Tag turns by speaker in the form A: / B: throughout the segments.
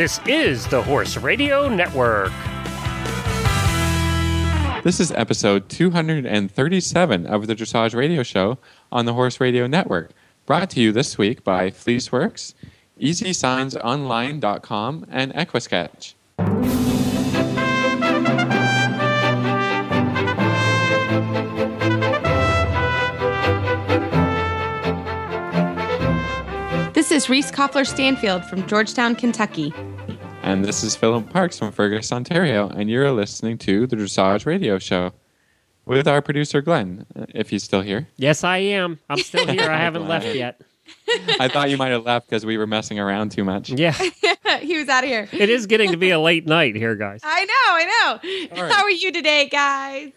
A: This is the Horse Radio Network.
B: This is episode 237 of the Dressage Radio Show on the Horse Radio Network, brought to you this week by Fleeceworks, EasySignsOnline.com, and Equisketch.
C: This is Reese Koffler Stanfield from Georgetown, Kentucky.
B: And this is Philip Parks from Fergus, Ontario, and you're listening to the Dressage Radio Show with our producer Glenn, if he's still here.
A: Yes, I am. I'm still here. I haven't left yet.
B: I thought you might have left because we were messing around too much.
A: Yeah,
C: he was out of here.
A: it is getting to be a late night here, guys.
C: I know, I know.
B: All right.
C: How are you today, guys?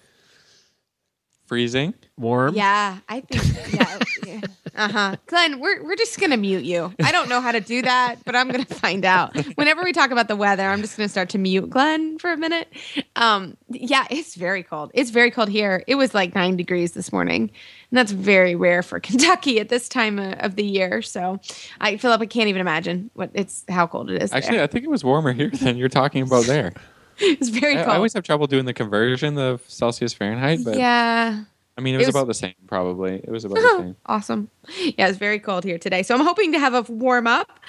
B: Freezing.
A: Warm.
C: Yeah, I think. Yeah. yeah. Uh huh. Glenn, we're we're just gonna mute you. I don't know how to do that, but I'm gonna find out. Whenever we talk about the weather, I'm just gonna start to mute Glenn for a minute. Um, yeah, it's very cold. It's very cold here. It was like nine degrees this morning, and that's very rare for Kentucky at this time of the year. So, I like I can't even imagine what it's how cold it is. there.
B: Actually, I think it was warmer here than you're talking about there.
C: it's very
B: I,
C: cold.
B: I always have trouble doing the conversion of Celsius Fahrenheit, but
C: yeah.
B: I mean, it
C: It
B: was,
C: was-
B: about the same, probably. It was about the same.
C: awesome. Yeah, it's very cold here today. So I'm hoping to have a warm up.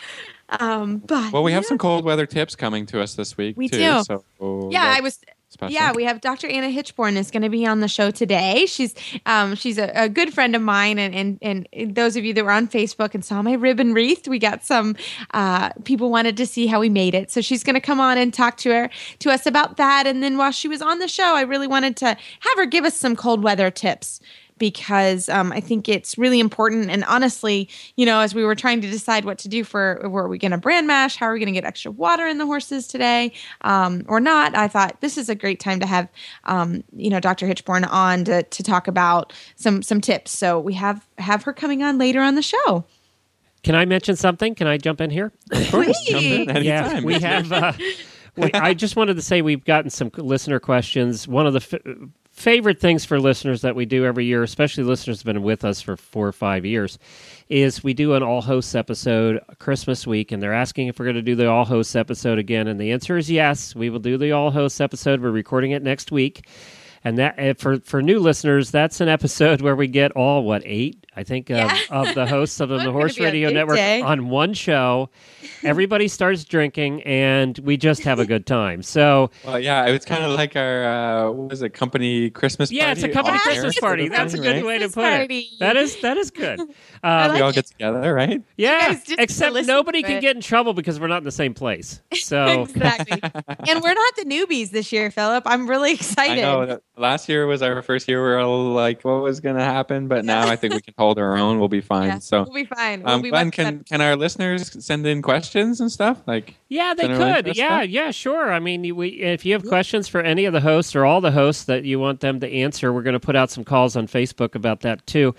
C: Um, but
B: Well, we have
C: yeah.
B: some cold weather tips coming to us this week,
C: We
B: too.
C: do.
B: So
C: Yeah, I was.
B: Special.
C: Yeah, we have Dr. Anna Hichborn is going to be on the show today. She's um, she's a, a good friend of mine, and, and and those of you that were on Facebook and saw my ribbon wreath, we got some uh, people wanted to see how we made it. So she's going to come on and talk to her to us about that. And then while she was on the show, I really wanted to have her give us some cold weather tips because um, I think it's really important. And honestly, you know, as we were trying to decide what to do for, were we going to bran mash? How are we going to get extra water in the horses today, um, or not? I thought this is a great time to have, um, you know, Dr. Hichborn on to, to talk about some some tips. So we have have her coming on later on the show.
A: Can I mention something? Can I jump in here?
B: Of course, jump in
C: Please.
A: yeah,
B: anytime.
A: we have. Uh, we, I just wanted to say we've gotten some listener questions. One of the f- favorite things for listeners that we do every year, especially listeners who've been with us for four or five years, is we do an all hosts episode Christmas week, and they're asking if we're going to do the all hosts episode again, and the answer is yes. We will do the all hosts episode. We're recording it next week. And that uh, for for new listeners, that's an episode where we get all what eight, I think, of,
C: Yeah.
A: of the hosts of the Horse Radio Network
C: day.
A: on one show. Everybody starts drinking, and we just have a good time. So
B: Well, yeah, it was kind of like our, uh, what was it, company Christmas party?
A: yeah, it's a company
B: on air
A: Christmas party. That's a good
B: right?
A: way to put
C: party.
A: it. That is that is good.
C: I
A: Um,
B: We all
C: like
B: get together, right?
A: yeah, except nobody can
C: it.
A: get in trouble because we're not in the same place. So
C: exactly. and we're not the newbies this year, Philip. I'm really
B: I
C: excited.
B: know. Last year was our first year. We were all like, what was going to happen? But now I think we can hold our own. We'll be fine.
C: Yeah,
B: So,
C: we'll be fine. We'll
B: um,
C: be
B: Glenn,
C: much better.
B: can, can our listeners send in questions and stuff? Like,
A: Yeah, they could. Yeah,
B: stuff?
A: yeah, sure. I mean, we, if you have questions for any of the hosts or all the hosts that you want them to answer, we're going to put out some calls on Facebook about that too.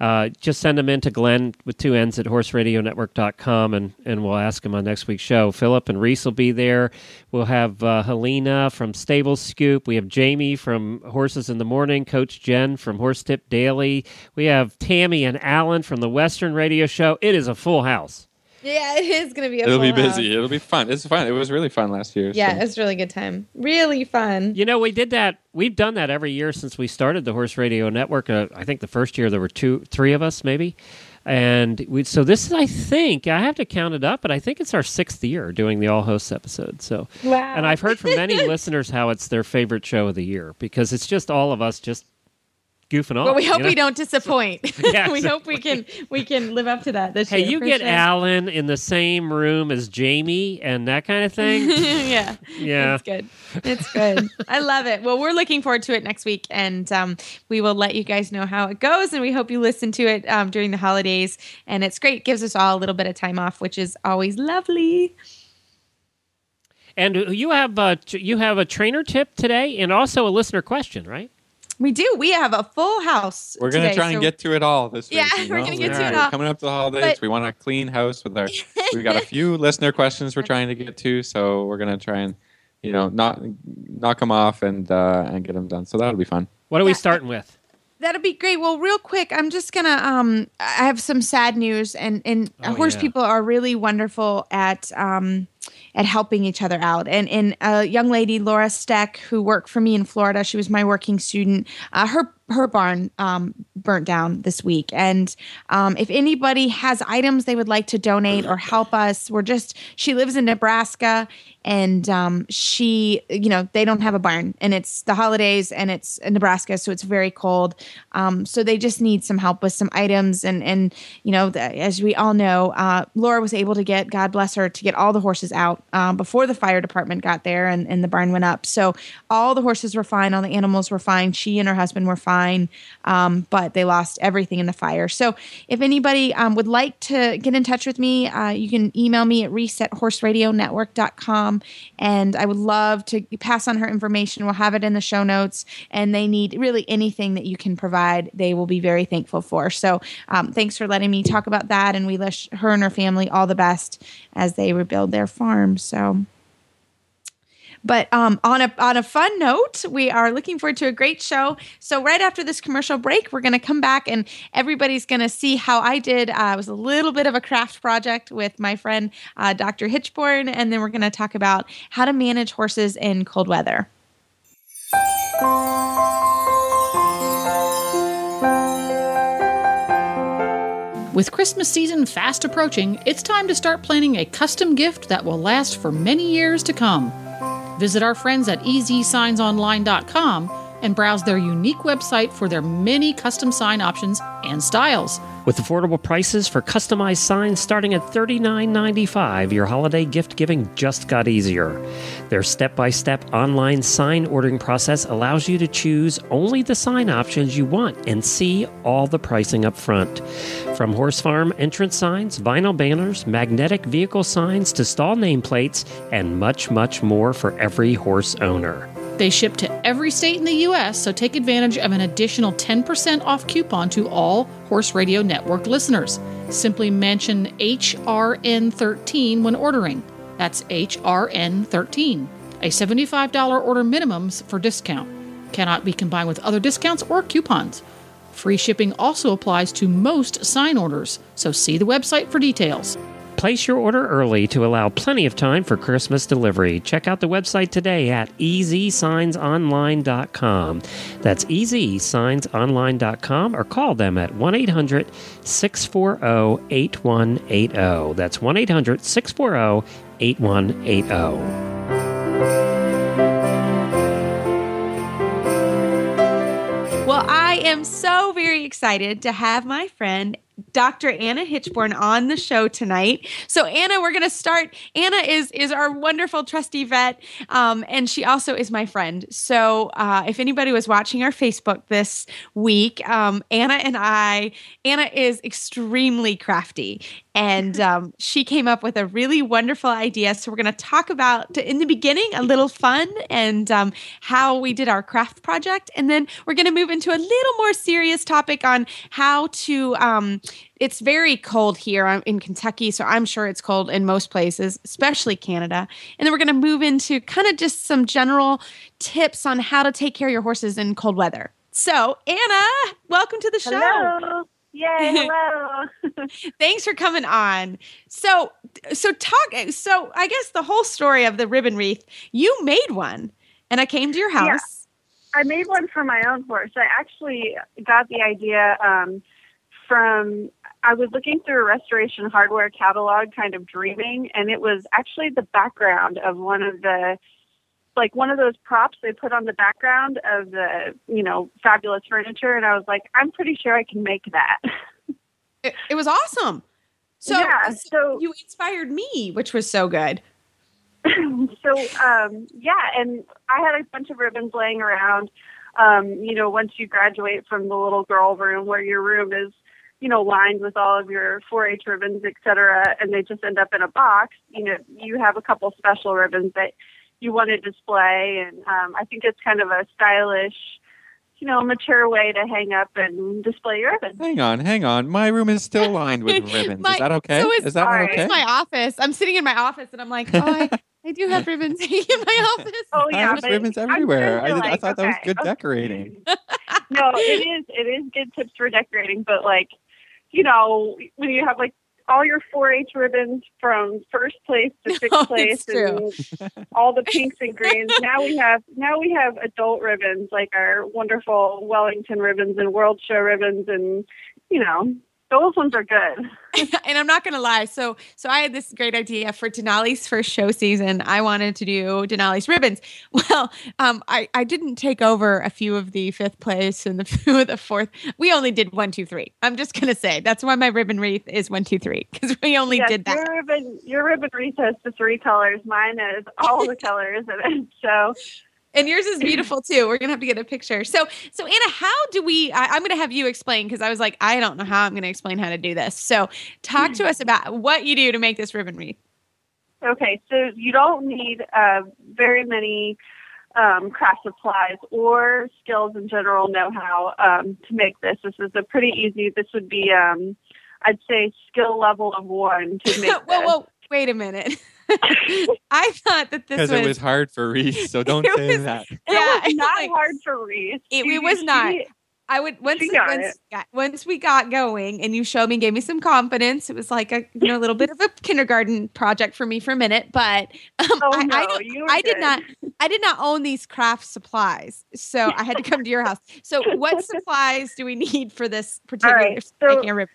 A: Uh, just send them in to Glenn with two N's at horseradionetwork.com and, and we'll ask him on next week's show. Philip and Reese will be there. We'll have uh, Helena from Stable Scoop. We have Jamie from Horses in the Morning, Coach Jen from Horse Tip Daily. We have Tammy and Alan from the Western Radio Show. It is a full house.
C: Yeah, it is going to be a
B: it'll be
C: full house.
B: busy. It'll be fun. It's fun. It was really fun last year.
C: Yeah,
B: so.
C: it's a really good time. Really fun.
A: You know, we did that. We've done that every year since we started the Horse Radio Network. Uh, I think the first year there were two, three of us, maybe. And we, so this is, I think, I have to count it up, but I think it's our sixth year doing the all hosts episode. So,
C: Wow.
A: and I've heard from many listeners how it's their favorite show of the year because it's just all of us just goofing off.
C: Well, we hope
A: you know?
C: we don't disappoint.
A: Yeah,
C: we hope we can we can live up to that this
A: Hey,
C: year.
A: you get
C: sure.
A: Alan in the same room as Jamie and that kind of thing.
C: yeah.
A: Yeah.
C: It's good. It's good. I love it. Well, we're looking forward to it next week, and um, we will let you guys know how it goes. And we hope you listen to it um, during the holidays. And it's great. It gives us all a little bit of time off, which is always lovely.
A: And you have uh, you have a trainer tip today, and also a listener question, right?
C: We do. We have a full house.
B: We're gonna
C: today,
B: try and get to it all this week.
C: Yeah,
B: you
C: we're gonna get
A: to it
B: We're
C: all.
B: Coming up to the holidays,
C: But-
B: we want a clean house with our. We've got a few listener questions we're trying to get to, so we're gonna try and, you know, knock knock them off and uh, and get them done. So that'll be fun.
A: What are we starting with?
C: That'd be great. Well, real quick, I'm just gonna um I have some sad news and and
A: Oh,
C: horse
A: yeah.
C: people are really wonderful at um at helping each other out. And and a young lady, Laura Steck, who worked for me in Florida, she was my working student. Uh, her her barn um, burnt down this week. And um, if anybody has items they would like to donate or help us, we're just she lives in Nebraska and um, she you know they don't have a barn and it's the holidays and it's Nebraska so it's very cold. Um, so they just need some help with some items and and you know the, as we all know, uh, Laura was able to get God bless her to get all the horses out um, before the fire department got there and, and the barn went up. So all the horses were fine, all the animals were fine. She and her husband were fine, um, but they lost everything in the fire. So if anybody um, would like to get in touch with me, uh, you can email me at reese@HorseRadioNetwork.com and I would love to pass on her information. We'll have it in the show notes and they need really anything that you can provide. They will be very thankful for. So um, thanks for letting me talk about that. And we wish her and her family all the best as they rebuild their farm. So. But um, on a on a fun note, we are looking forward to a great show. So right after this commercial break, we're going to come back and everybody's going to see how I did. Uh, it was a little bit of a craft project with my friend uh, Dr. Hichborn, and then we're going to talk about how to manage horses in cold weather.
D: With Christmas season fast approaching, it's time to start planning a custom gift that will last for many years to come. Visit our friends at easysignsonline.com and browse their unique website for their many custom sign options and styles.
A: With affordable prices for customized signs starting at $39.95, your holiday gift giving just got easier. Their step by step online sign ordering process allows you to choose only the sign options you want and see all the pricing up front. From horse farm entrance signs, vinyl banners, magnetic vehicle signs to stall nameplates, and much, much more for every horse owner.
D: They ship to every state in the U.S., so take advantage of an additional 10% off coupon to all Horse Radio Network listeners. Simply mention HRN13 when ordering. That's HRN13. A $75 order minimums for discount. Cannot be combined with other discounts or coupons. Free shipping also applies to most sign orders, so see the website for details.
A: Place your order early to allow plenty of time for Christmas delivery. Check out the website today at easysignsonline.com. That's easysignsonline.com or call them at 1 800 640 8180. That's 1 800 640 8180.
C: Well, I am so very excited to have my friend Dr. Anna Hichborn on the show tonight. So, Anna, we're going to start. Anna is is our wonderful trusty vet, um, and she also is my friend. So, uh, if anybody was watching our Facebook this week, um, Anna and I, Anna is extremely crafty, and um, she came up with a really wonderful idea. So, we're going to talk about in the beginning a little fun and um, how we did our craft project, and then we're going to move into a little more serious topic on how to. Um, it's very cold here I'm in Kentucky, so I'm sure it's cold in most places, especially Canada. And then we're going to move into kind of just some general tips on how to take care of your horses in cold weather. So, Anna, welcome to the show.
E: Hello. Yay, hello.
C: Thanks for coming on. So, so talk. So, I guess the whole story of the ribbon wreath, you made one, and I came to your
E: Yeah.
C: house.
E: I made one for my own horse. I actually got the idea um, from I was looking through a restoration hardware catalog, kind of dreaming, and it was actually the background of one of the like one of those props they put on the background of the you know fabulous furniture, and I was like, I'm pretty sure I can make that.
C: It, it was awesome. So,
E: Yeah, so-
C: you inspired me, which was so good.
E: so um yeah and i had a bunch of ribbons laying around um you know once you graduate from the little girl room where your room is you know lined with all of your 4-h ribbons et cetera and they just end up in a box you know you have a couple special ribbons that you want to display and um i think it's kind of a stylish you know mature way to hang up and display your ribbons
B: Hang on, hang on. My room is still lined with ribbons.
C: My-
B: is that okay?
C: so is-
B: is that not okay?
C: It's my office. I'm sitting in my office and I'm like, oh, I, I do have ribbons in my office.
E: oh
B: I
E: yeah
B: have ribbons everywhere. I,
E: you're
B: I
E: like,
B: thought that was good
E: okay.
B: decorating.
E: no, it is it is good tips for decorating, but like, you know, when you have like all your 4-H ribbons from first place to sixth oh,
C: No,
E: place,
C: it's true.
E: and all the pinks and greens. now we have now we have adult ribbons like our wonderful Wellington ribbons and World Show ribbons, and you know those ones are good.
C: and I'm not gonna lie. So so I had this great idea for Denali's first show season. I wanted to do Denali's ribbons. Well, um, I I didn't take over a few of the fifth place and the few of the fourth. We only did one, two, three. I'm just gonna say that's why my ribbon wreath is one, two, three because we only
E: Yes,
C: did that.
E: Your ribbon, your ribbon wreath has the three colors. Mine is all the colors in it. So
C: And yours is beautiful too. We're gonna have to get a picture. So, so Anna, how do we? I, I'm gonna have you explain because I was like, I don't know how I'm gonna explain how to do this. So, talk to us about what you do to make this ribbon wreath.
E: Okay, so you don't need uh, very many um, craft supplies or skills in general know-how um, to make this. This is a pretty easy. This would be, um, I'd say, skill level of one to make
C: whoa,
E: this.
C: whoa, wait a minute. I thought that this
B: Because
C: was,
B: it was hard for Reese, so don't say
C: was-
B: that.
E: It
C: yeah,
E: was not
C: like,
E: hard for Reese.
C: It- it was not.
E: she-
C: I would once once, got- once we got going and you showed me, gave me some confidence. It was like a you know a little bit of a kindergarten project for me for a minute, but um,
E: Oh
C: I,
E: no,
C: I don't-
E: you were
C: I did not. I did not own these craft supplies, so I had to come to your house. So, what supplies do we need for this particular
E: right, so-
C: making a ribbon?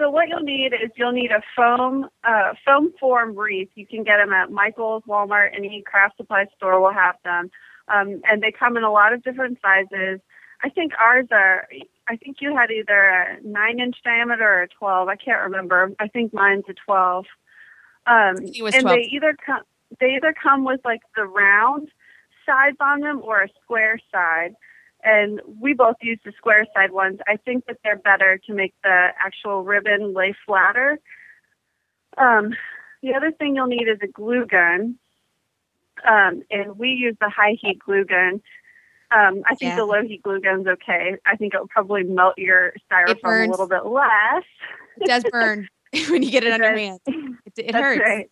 E: So what you'll need is you'll need a foam uh, foam form wreath. You can get them at Michael's, Walmart, any craft supply store will have them, um, and they come in a lot of different sizes. I think ours are. I think you had either a nine inch diameter or a twelve. I can't remember. I think mine's a twelve. Um,
C: it was
E: and
C: 12.
E: they either come they either come with like the round sides on them or a square side and we both use the square side ones. I think that they're better to make the actual ribbon lay flatter. Um, the other thing you'll need is a glue gun, um, and we use the high heat glue gun. Um, I think
C: Yeah.
E: the low heat glue gun's okay. I think it'll probably melt your styrofoam a little bit less.
C: It does burn when you get it on your
E: does.
C: hand. It, it hurts.
E: right.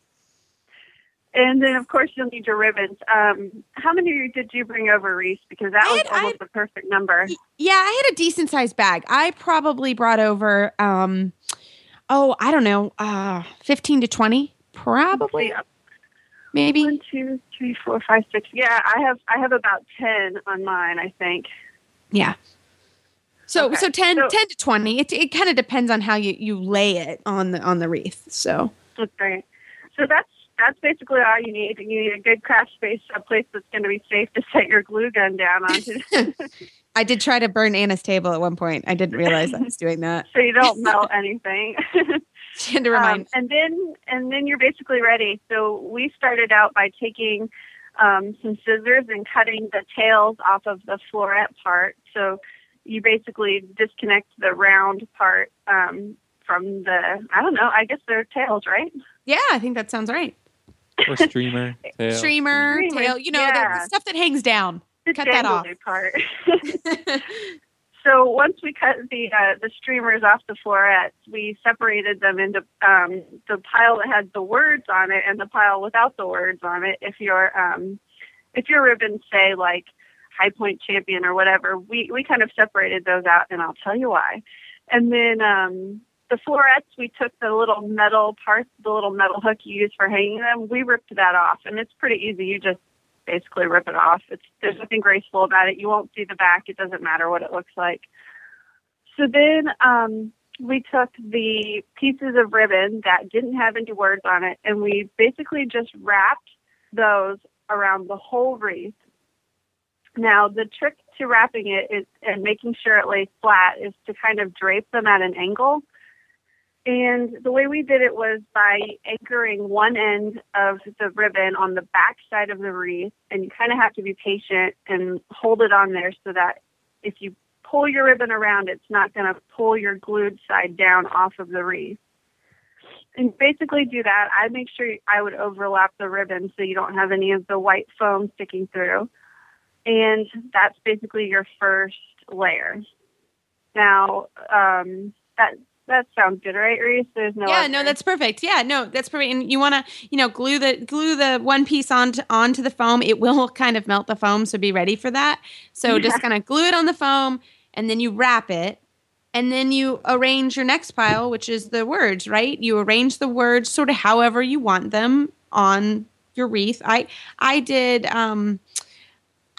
E: And then, of course, you'll need your ribbons. Um, how many did you bring over, Reese? Because that
C: I
E: was
C: had-
E: almost the perfect number.
C: Yeah, I had a decent sized bag. I probably brought over, um, oh, I don't know, uh, fifteen to twenty, probably,
E: Yeah.
C: maybe.
E: One, two, three, four, five, six. Yeah, I have I have about ten on mine. I think.
C: Yeah. So
E: Okay,
C: so 10,
E: so-
C: 10 to twenty. It it kind of depends on how you you lay it on the on the wreath. So
E: That's great. So that's that's basically all you need. You need a good craft space, a place that's going to be safe to set your glue gun down onto,
C: I did try to burn Anna's table at one point. I didn't realize I was doing that.
E: so you don't melt anything.
C: She had to remind.
E: Um, and then and then you're basically ready. So we started out by taking um, some scissors and cutting the tails off of the floret part. So you basically disconnect the round part um, from the I don't know. I guess they're tails, right?
C: yeah, I think that sounds right.
B: Or streamer. tail.
C: Streamer,
E: Streamer,
C: tail, you know, the- the, stuff that hangs down.
E: The
C: Cut that off.
E: part. so once we cut the uh, the streamers off the florets, we separated them into um, the pile that had the words on it and the pile without the words on it. If your um, if your ribbons say like High Point Champion or whatever, we we kind of separated those out, and I'll tell you why. And then um, the florets, we took the little metal parts, the little metal hook you use for hanging them. We ripped that off, and it's pretty easy. You just basically rip it off. It's there's nothing graceful about it. You won't see the back. It doesn't matter what it looks like. So then um, we took the pieces of ribbon that didn't have any words on it, and we basically just wrapped those around the whole wreath. Now the trick to wrapping it is and making sure it lays flat is to kind of drape them at an angle. And the way we did it was by anchoring one end of the ribbon on the back side of the wreath, and you kind of have to be patient and hold it on there so that if you pull your ribbon around, it's not going to pull your glued side down off of the wreath. And basically do that. I make sure I would overlap the ribbon so you don't have any of the white foam sticking through. And that's basically your first layer. Now, um, that that sounds good, right, Reese? There's no.
C: yeah,
E: other-
C: no, that's perfect. Yeah, no, that's perfect. And you want to, you know, glue the glue the one piece onto onto the foam. It will kind of melt the foam, so be ready for that. So just kind of glue it on the foam, and then you wrap it, and then you arrange your next pile, which is the words. Right? You arrange the words sort of however you want them on your wreath. I I did um,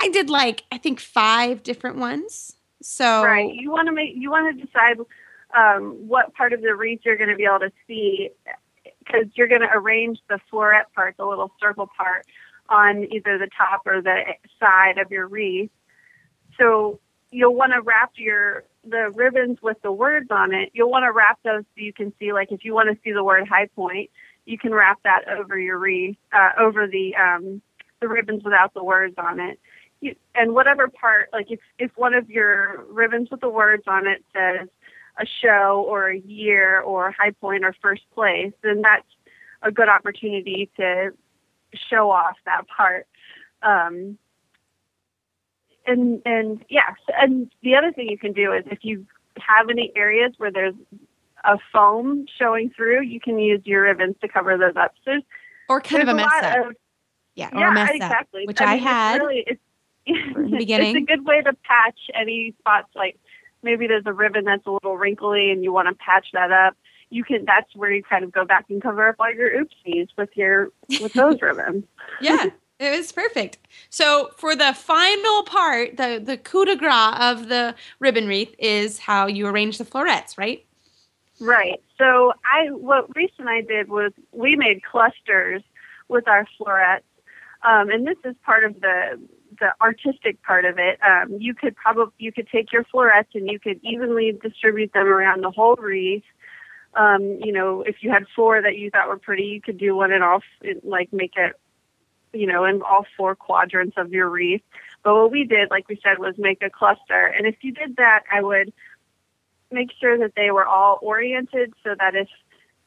C: I did like I think five different ones. So
E: right. You want to make you want to decide um, what part of the wreath you're going to be able to see because you're going to arrange the floret part, the little circle part, on either the top or the side of your wreath. So you'll want to wrap your the ribbons with the words on it. You'll want to wrap those so you can see, like, if you want to see the word High Point, you can wrap that over your wreath, uh, over the um, the ribbons without the words on it. You, and whatever part, like if if one of your ribbons with the words on it says a show or a year or High Point or first place, then that's a good opportunity to show off that part. Um, and and yes, and the other thing you can do is if you have any areas where there's a foam showing through, you can use your ribbons to cover those up. So
C: or kind of a mess up.
E: of
C: yeah, or
E: yeah,
C: a mess up,
E: exactly.
C: which I,
E: mean, it's
C: had.
E: Really, it's,
C: in the beginning.
E: it's a good way to patch any spots. Like maybe there's a ribbon that's a little wrinkly, and you want to patch that up. You can. That's where you kind of go back and cover up all your oopsies with your with those ribbons.
C: yeah, it was perfect. So for the final part, the the coup de grace of the ribbon wreath is how you arrange the florets, right?
E: Right. So I what Reese and I did was we made clusters with our florets, um, and this is part of the the artistic part of it. Um, you could probably you could take your florets and you could evenly distribute them around the whole wreath. Um, you know, if you had four that you thought were pretty, you could do one in all like make it, you know, in all four quadrants of your wreath. But what we did, like we said, was make a cluster. And if you did that, I would make sure that they were all oriented so that if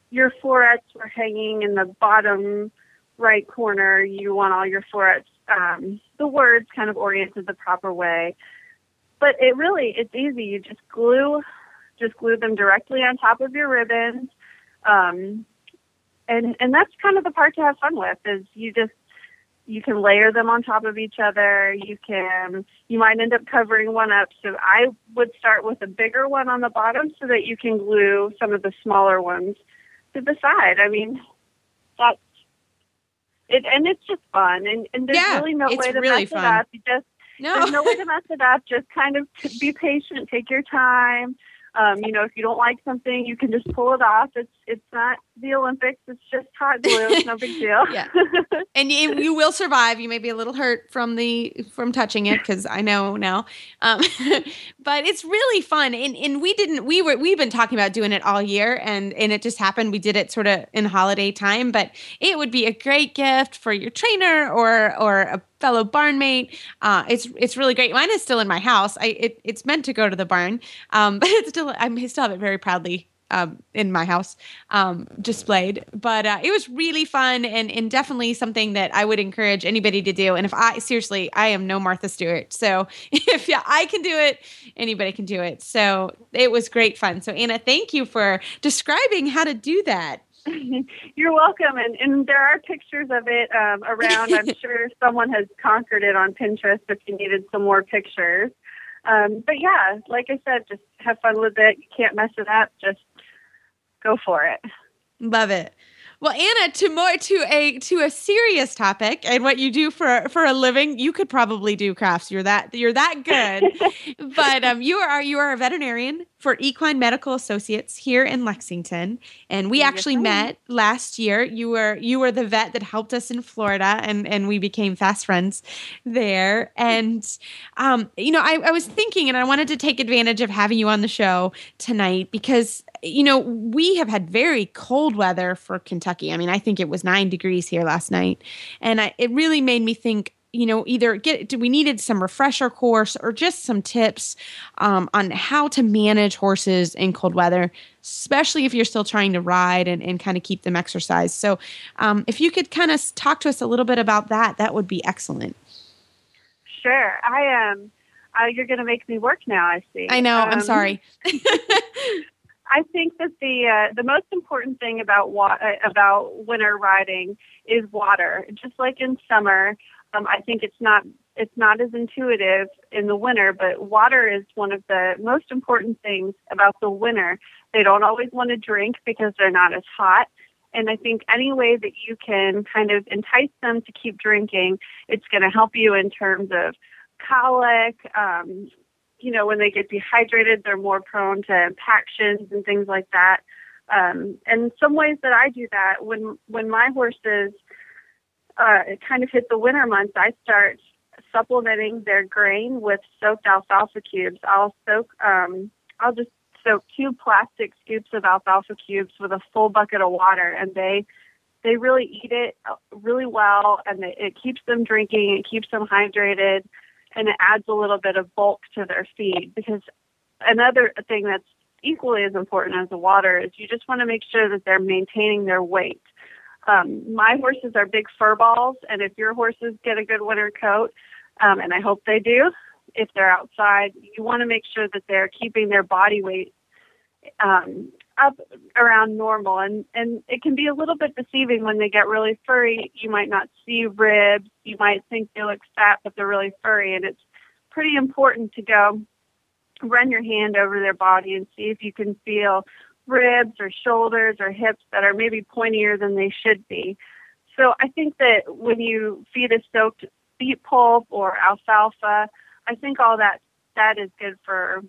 E: your florets were hanging in the bottom right corner, you want all your florets, um, the words kind of oriented the proper way. But it really, it's easy. You just glue, just glue them directly on top of your ribbons. Um, and, and that's kind of the part to have fun with is you just you can layer them on top of each other. You can, you might end up covering one up. So I would start with a bigger one on the bottom so that you can glue some of the smaller ones to the side. I mean, that's it, and it's just fun. And, and there's
C: Yeah,
E: really no way to
C: really
E: mess
C: fun.
E: it up. You just,
C: No,
E: there's no way to mess it up. Just kind of be patient, take your time. Um, you know, if you don't like something, you can just pull it off. It's it's not the Olympics. It's just hot glue. It's no big deal.
C: Yeah. and you, you will survive. You may be a little hurt from the from touching it because I know now, um, but it's really fun. And and we didn't we were we've been talking about doing it all year, and and it just happened. We did it sort of in holiday time, but it would be a great gift for your trainer or or a fellow barnmate. Uh, it's it's really great. Mine is still in my house. I it, it's meant to go to the barn, um, but it's still I'm, I still have it very proudly um, in my house um, displayed. But uh, it was really fun and, and definitely something that I would encourage anybody to do. And if I seriously, I am no Martha Stewart, so if yeah, I can do it, anybody can do it. So it was great fun. So Anna, thank you for describing how to do that.
E: You're welcome. And, and there are pictures of it um, around. I'm sure someone has conquered it on Pinterest if you needed some more pictures. Um, but yeah, like I said, just have fun with it. You can't mess it up. Just go for it.
C: Love it. Well, Anna, to more to a to a serious topic and what you do for for a living, you could probably do crafts. You're that you're that good. but um, you are you are a veterinarian for Equine Medical Associates here in Lexington, and we actually met last year. You were you were the vet that helped us in Florida, and and we became fast friends there. And um, you know, I, I was thinking, and I wanted to take advantage of having you on the show tonight because you know we have had very cold weather for Kentucky. I mean, I think it was nine degrees here last night, and I, it really made me think. You know, either get do we needed some refresher course or just some tips um, on how to manage horses in cold weather, especially if you're still trying to ride and, and kind of keep them exercised. So, um, if you could kind of talk to us a little bit about that, that would be excellent.
E: Sure. I am. Um, uh, you're going to make me work now, I see.
C: I know. I'm
E: Um,
C: sorry.
E: I think that the uh, the most important thing about wa- uh, about winter riding is water. Just like in summer, um, I think it's not it's not as intuitive in the winter, but water is one of the most important things about the winter. They don't always want to drink because they're not as hot. And I think any way that you can kind of entice them to keep drinking, it's going to help you in terms of colic. Um, you know, when they get dehydrated, they're more prone to impactions and things like that. Um, and some ways that I do that when when my horses uh, kind of hit the winter months, I start supplementing their grain with soaked alfalfa cubes. I'll soak, um, I'll just soak two plastic scoops of alfalfa cubes with a full bucket of water, and they they really eat it uh, really well, and it, it keeps them drinking, it keeps them hydrated, and it adds a little bit of bulk to their feed. Because another thing that's equally as important as the water is you just want to make sure that they're maintaining their weight. Um, my horses are big fur balls, and if your horses get a good winter coat, um, and I hope they do, if they're outside, you want to make sure that they're keeping their body weight um, up around normal. And, and it can be a little bit deceiving when they get really furry. You might not see ribs. You might think they look fat, but they're really furry. And it's pretty important to go run your hand over their body and see if you can feel ribs or shoulders or hips that are maybe pointier than they should be. So I think that when you feed a soaked beet pulp or alfalfa, I think all that that is good for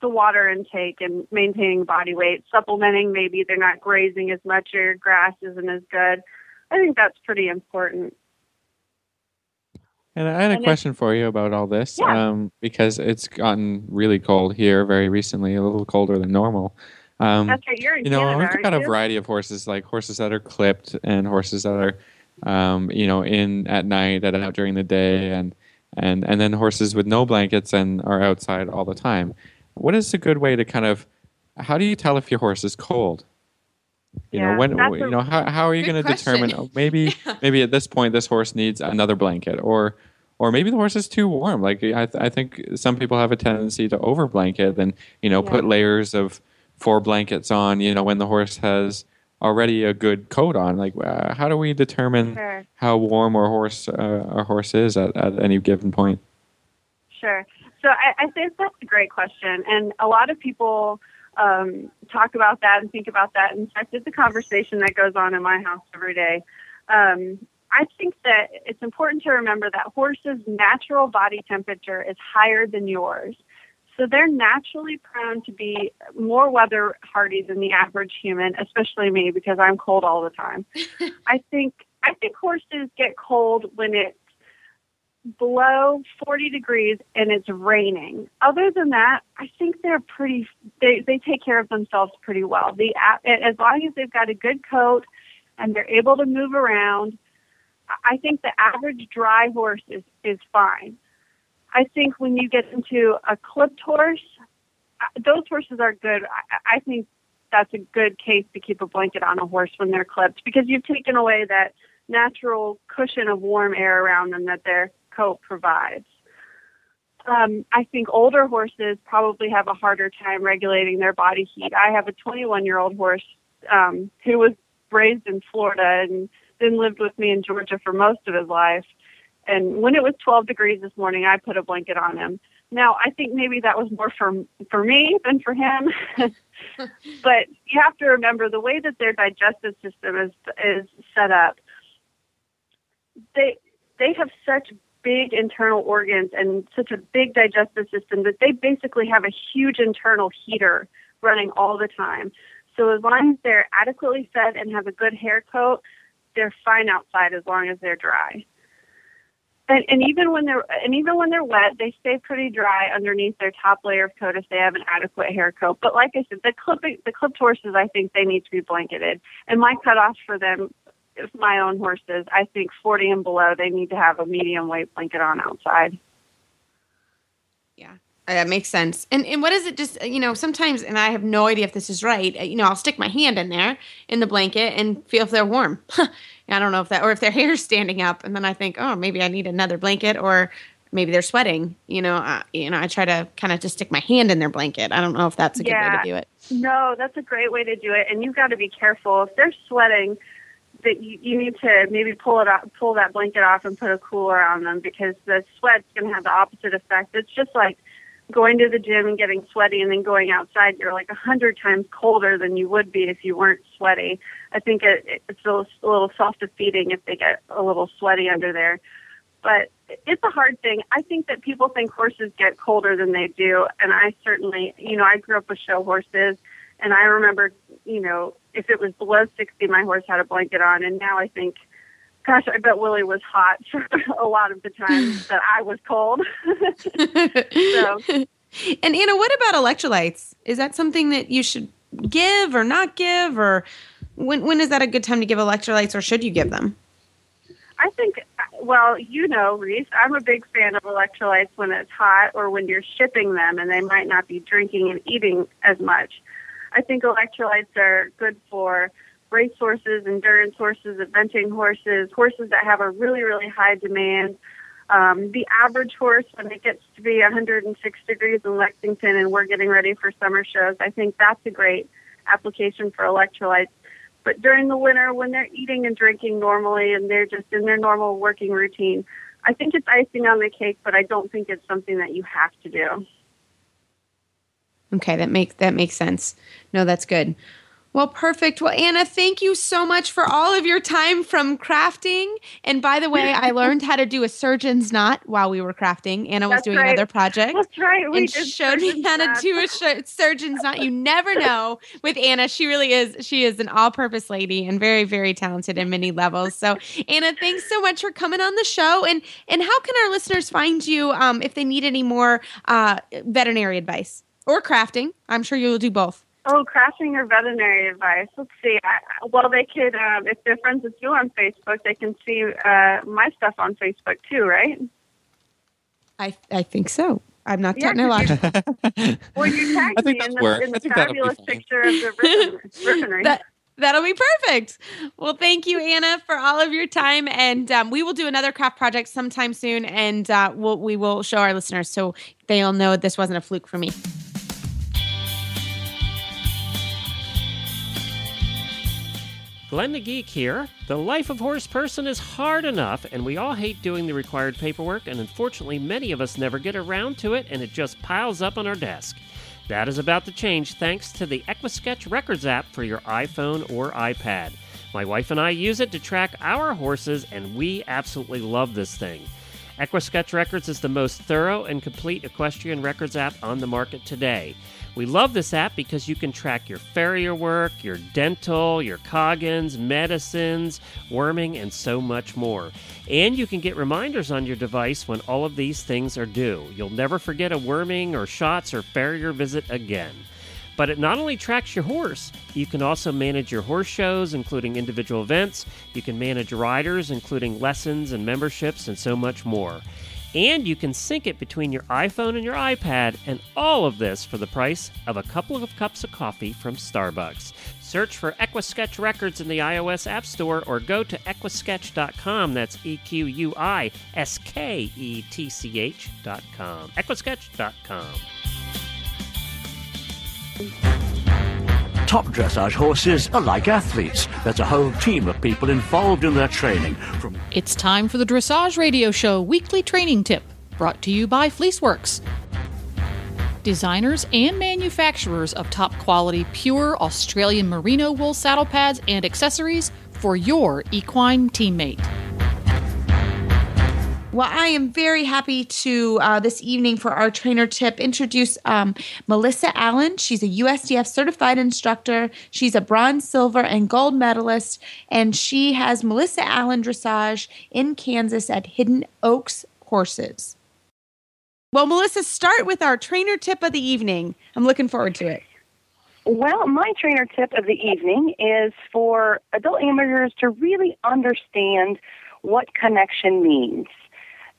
E: the water intake and maintaining body weight. Supplementing, maybe they're not grazing as much or grass isn't as good. I think that's pretty important.
B: And I had a
E: And
B: question for you about all this,
E: Yeah.
B: um, because it's gotten really cold here very recently, a little colder than normal. Um,
E: That's right. You're in
B: you know,
E: Canada,
B: we've got a
E: you?
B: variety of horses, like horses that are clipped and horses that are, um, you know, in at night and out during the day, and and and then horses with no blankets and are outside all the time. What is a good way to kind of, how do you tell if your horse is cold? You
E: Yeah,
B: know, when you know how how are you going to determine? oh, maybe maybe at this point this horse needs another blanket, or or maybe the horse is too warm. Like I, th- I think some people have a tendency to over blanket and you know
E: Yeah.
B: put layers of four blankets on. You know when the horse has already a good coat on. Like uh, how do we determine
E: Sure.
B: how warm our horse uh, our horse is at, at any given point?
E: Sure. So I, I think that's a great question, and a lot of people um, talk about that and think about that. In fact, it's a conversation that goes on in my house every day. Um, I think that it's important to remember that horses' natural body temperature is higher than yours. So they're naturally prone to be more weather hardy than the average human, especially me because I'm cold all the time. I think I think horses get cold when it's below 40 degrees and it's raining. Other than that, I think they're pretty they they take care of themselves pretty well. The a- as long as they've got a good coat and they're able to move around, I- I think the average dry horse is is fine. I think when you get into a clipped horse, uh, those horses are good. I, I think that's a good case to keep a blanket on a horse when they're clipped because you've taken away that natural cushion of warm air around them that their coat provides. Um, I think older horses probably have a harder time regulating their body heat. I have a 21 year old horse um, who was raised in Florida and then lived with me in Georgia for most of his life. And when it was 12 degrees this morning, I put a blanket on him. Now, I think maybe that was more for for me than for him. but you have to remember the way that their digestive system is is set up. They they have such big internal organs and such a big digestive system that they basically have a huge internal heater running all the time. So as long as they're adequately fed and have a good hair coat, they're fine outside as long as they're dry. And, and even when they're and even when they're wet, they stay pretty dry underneath their top layer of coat if they have an adequate hair coat. But like I said, the clipping the clipped horses, I think they need to be blanketed. And my cutoff for them, if my own horses, I think 40 and below, they need to have a medium weight blanket on outside.
C: Yeah, Uh, that makes sense. And and what is it? Just you know, sometimes, and I have no idea if this is right. uh, You know, I'll stick my hand in there in the blanket and feel if they're warm. I don't know if that, or if their hair's standing up, and then I think, oh, maybe I need another blanket, or maybe they're sweating. You know, uh, you know, I try to kind of just stick my hand in their blanket. I don't know if that's a good way to do it.
E: No, that's a great way to do it, and you've got to be careful if they're sweating. That you, you need to maybe pull it off, pull that blanket off, and put a cooler on them because the sweat's going to have the opposite effect. It's just like going to the gym and getting sweaty, and then going outside. You're like a hundred times colder than you would be if you weren't sweaty. I think it, it's a little, self-defeating if they get a little sweaty under there. But it's a hard thing. I think that people think horses get colder than they do, and I certainly, you know, I grew up with show horses, and I remember, you know, if it was below 60, my horse had a blanket on, and now I think, gosh, I bet Willie was hot for a lot of the time that I was cold. so,
C: And Anna, what about electrolytes? Is that something that you should give or not give, or when when is that a good time to give electrolytes, or should you give them?
E: I think, well, you know, Reese, I'm a big fan of electrolytes when it's hot or when you're shipping them and they might not be drinking and eating as much. I think electrolytes are good for race horses, endurance horses, eventing horses, horses that have a really, really high demand. Um, the average horse, when it gets to be 106 degrees in Lexington and we're getting ready for summer shows, I think that's a great application for electrolytes. But during the winter, when they're eating and drinking normally and they're just in their normal working routine, I think it's icing on the cake, but I don't think it's something that you have to do.
C: Okay, that makes that makes sense. No, that's good. Well, perfect. Well, Anna, thank you so much for all of your time from crafting. And by the way, I learned how to do a surgeon's knot while we were crafting. Anna was
E: That's
C: doing
E: right.
C: another project.
E: That's right. We
C: and showed me how to do a sh- surgeon's knot. You never know with Anna. She really is. She is an all-purpose lady and very, very talented in many levels. So, Anna, thanks so much for coming on the show. And and how can our listeners find you um, if they need any more uh, veterinary advice or crafting? I'm sure you'll do both.
E: Oh, crafting or veterinary advice. Let's see. I, well, they could, um, if they're friends with you on Facebook, they can see uh, my stuff on Facebook too, right?
C: I I think so. I'm not
E: Yeah, 'cause
C: technological.
E: Or you tagged
B: I think
E: me in the, in the
B: think that'll be
E: fabulous picture of the ribbon.
C: That that'll be perfect. Well, thank you, Anna, for all of your time, and um, we will do another craft project sometime soon, and uh, we'll, we will show our listeners so they'll know this wasn't a fluke for me.
A: Glenn the Geek here. The life of horse person is hard enough, and we all hate doing the required paperwork, and unfortunately, many of us never get around to it, and it just piles up on our desk. That is about to change thanks to the EquiSketch Records app for your iPhone or iPad. My wife and I use it to track our horses, and we absolutely love this thing. EquiSketch Records is the most thorough and complete equestrian records app on the market today. We love this app because you can track your farrier work, your dental, your coggins, medicines, worming, and so much more. And you can get reminders on your device when all of these things are due. You'll never forget a worming or shots or farrier visit again. But it not only tracks your horse, you can also manage your horse shows, including individual events. You can manage riders, including lessons and memberships, and so much more. And you can sync it between your iPhone and your iPad, and all of this for the price of a couple of cups of coffee from Starbucks. Search for EquiSketch Records in the iOS App Store or go to equisketch.com. That's E Q U I S K E T C H.com. Equisketch.com.
F: Top dressage horses are like athletes. There's a whole team of people involved in their training, from
D: It's time for the Dressage Radio Show weekly training tip, brought to you by Fleeceworks. Designers and manufacturers of top quality pure Australian merino wool saddle pads and accessories for your equine teammate.
C: Well, I am very happy to uh, this evening for our trainer tip introduce um, Melissa Allen. She's a USDF certified instructor. She's a bronze, silver, and gold medalist, and she has Melissa Allen Dressage in Kansas at Hidden Oaks Horses. Well, Melissa, start with our trainer tip of the evening. I'm looking forward to it.
G: Well, my trainer tip of the evening is for adult amateurs to really understand what connection means.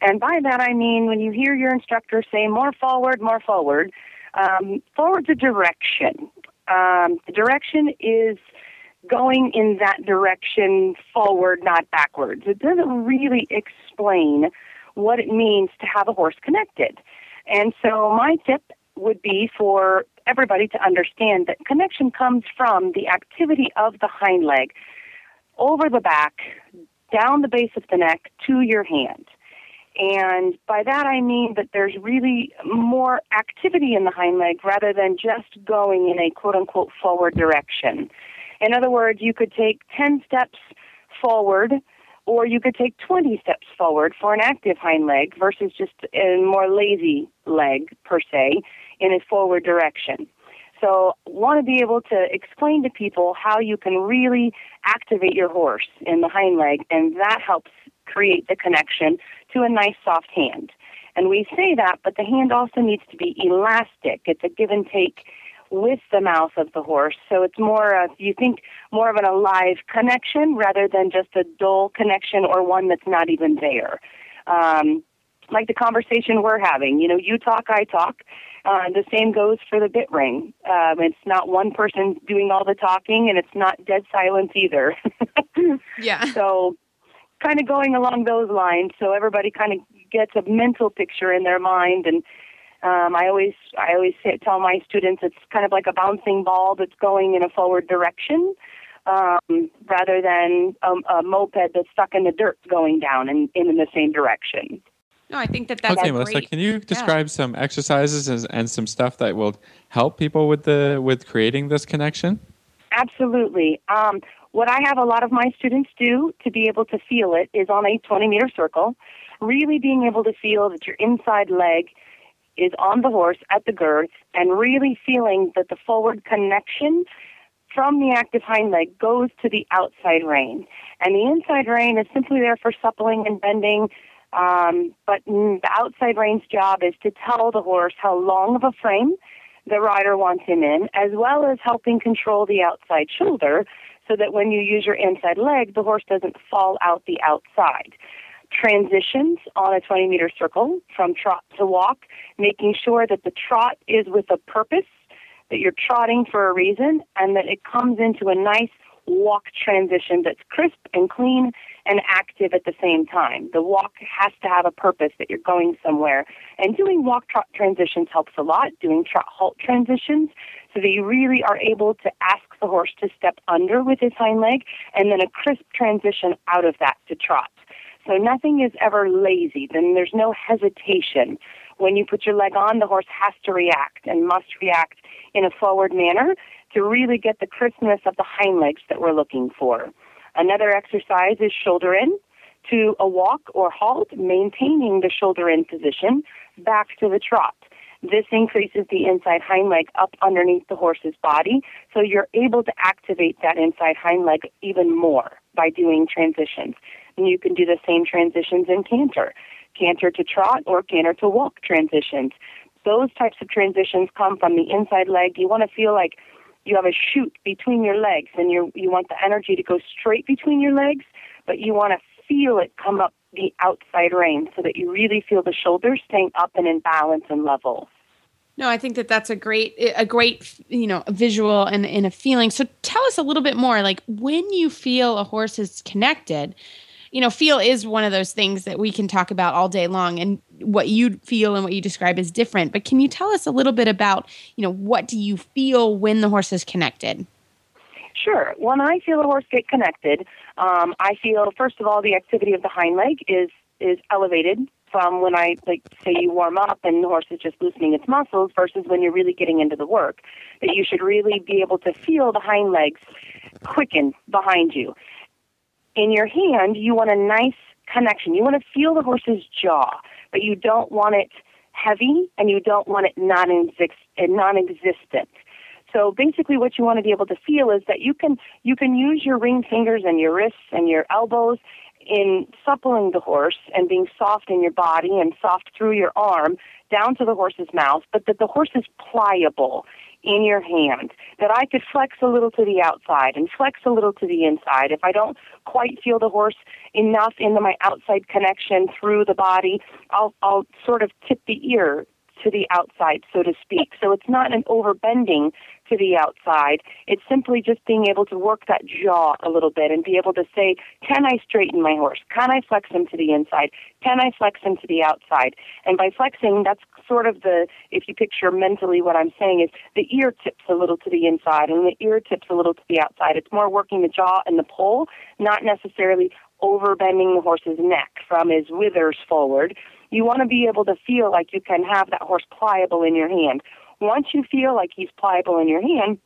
G: And by that I mean when you hear your instructor say more forward, more forward, um, forward's a direction. Um, the direction is going in that direction forward, not backwards. It doesn't really explain what it means to have a horse connected. And so my tip would be for everybody to understand that connection comes from the activity of the hind leg over the back, down the base of the neck to your hand. And by that I mean that there's really more activity in the hind leg rather than just going in a quote unquote forward direction. In other words, you could take 10 steps forward or you could take 20 steps forward for an active hind leg versus just a more lazy leg per se in a forward direction. So, want to be able to explain to people how you can really activate your horse in the hind leg, and that helps create the connection to a nice soft hand. And we say that, but the hand also needs to be elastic. It's a give and take with the mouth of the horse. So it's more of, you think, more of an alive connection rather than just a dull connection or one that's not even there. Um, like the conversation we're having, you know, you talk, I talk. Uh, the same goes for the bit ring. Um, it's not one person doing all the talking, and it's not dead silence either.
C: yeah.
G: So, kind of going along those lines, so everybody kind of gets a mental picture in their mind and um, I always I always say, tell my students it's kind of like a bouncing ball that's going in a forward direction, um, rather than a, a moped that's stuck in the dirt going down and in, in the same direction.
C: No, I think that that's
B: okay,
C: great.
B: Melissa. Can you describe yeah. some exercises and, and some stuff that will help people with the with creating this connection?
G: Absolutely. Um, what I have a lot of my students do to be able to feel it is on a 20 meter circle, really being able to feel that your inside leg is on the horse at the girth and really feeling that the forward connection from the active hind leg goes to the outside rein. And the inside rein is simply there for suppling and bending. Um, but the outside rein's job is to tell the horse how long of a frame the rider wants him in, as well as helping control the outside shoulder so that when you use your inside leg, the horse doesn't fall out the outside transitions on a 20 meter circle from trot to walk, making sure that the trot is with a purpose, that you're trotting for a reason, and that it comes into a nice walk transition that's crisp and clean and active at the same time. The walk has to have a purpose that you're going somewhere. And doing walk trot transitions helps a lot, doing trot halt transitions, so that you really are able to ask the horse to step under with his hind leg and then a crisp transition out of that to trot. So nothing is ever lazy. Then there's no hesitation. When you put your leg on, the horse has to react and must react in a forward manner to really get the crispness of the hind legs that we're looking for. Another exercise is shoulder in to a walk or halt, maintaining the shoulder in position back to the trot. This increases the inside hind leg up underneath the horse's body, so you're able to activate that inside hind leg even more by doing transitions. And you can do the same transitions in canter, canter to trot or canter to walk transitions. Those types of transitions come from the inside leg. You want to feel like you have a chute between your legs and you you want the energy to go straight between your legs, but you want to feel it come up the outside rein so that you really feel the shoulders staying up and in balance and level.
C: No, I think that that's a great a great you know visual and, and a feeling. So tell us a little bit more like when you feel a horse is connected, you know, feel is one of those things that we can talk about all day long and what you feel and what you describe is different. But can you tell us a little bit about, you know, what do you feel when the horse is connected?
G: Sure. When I feel a horse get connected, um, I feel first of all the activity of the hind leg is is elevated from when I like say you warm up and the horse is just loosening its muscles versus when you're really getting into the work. That you should really be able to feel the hind legs quicken behind you in your hand, you want a nice connection. You want to feel the horse's jaw, but you don't want it heavy and you don't want it non-existent. So basically what you want to be able to feel is that you can you can use your ring fingers and your wrists and your elbows in suppling the horse and being soft in your body and soft through your arm down to the horse's mouth, but that the horse is pliable in your hand, that I could flex a little to the outside and flex a little to the inside. If I don't quite feel the horse enough into my outside connection through the body, I'll, I'll sort of tip the ear to the outside, so to speak. So it's not an overbending to the outside. It's simply just being able to work that jaw a little bit and be able to say, can I straighten my horse? Can I flex him to the inside? Can I flex him to the outside? And by flexing, that's sort of the, if you picture mentally what I'm saying is the ear tips a little to the inside and the ear tips a little to the outside. It's more working the jaw and the poll, not necessarily overbending the horse's neck from his withers forward. You want to be able to feel like you can have that horse pliable in your hand. Once you feel like he's pliable in your hand,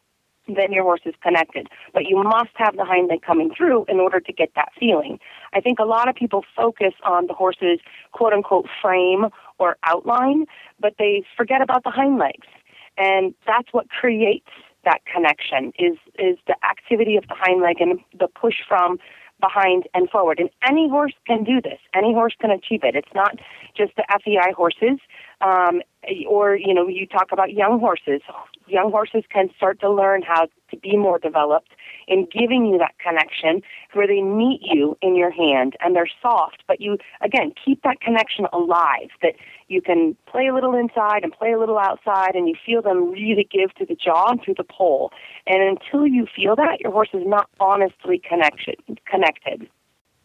G: then your horse is connected. But you must have the hind leg coming through in order to get that feeling. I think a lot of people focus on the horse's quote unquote frame or outline, but they forget about the hind legs. And that's what creates that connection is is the activity of the hind leg and the push from behind and forward. And any horse can do this. Any horse can achieve it. It's not just the FEI horses, um, or you know, you talk about young horses. Young horses can start to learn how to be more developed in giving you that connection where they meet you in your hand and they're soft, but you again keep that connection alive. That you can play a little inside and play a little outside, and you feel them really give to the jaw and through the poll. And until you feel that, your horse is not honestly connected. Connected.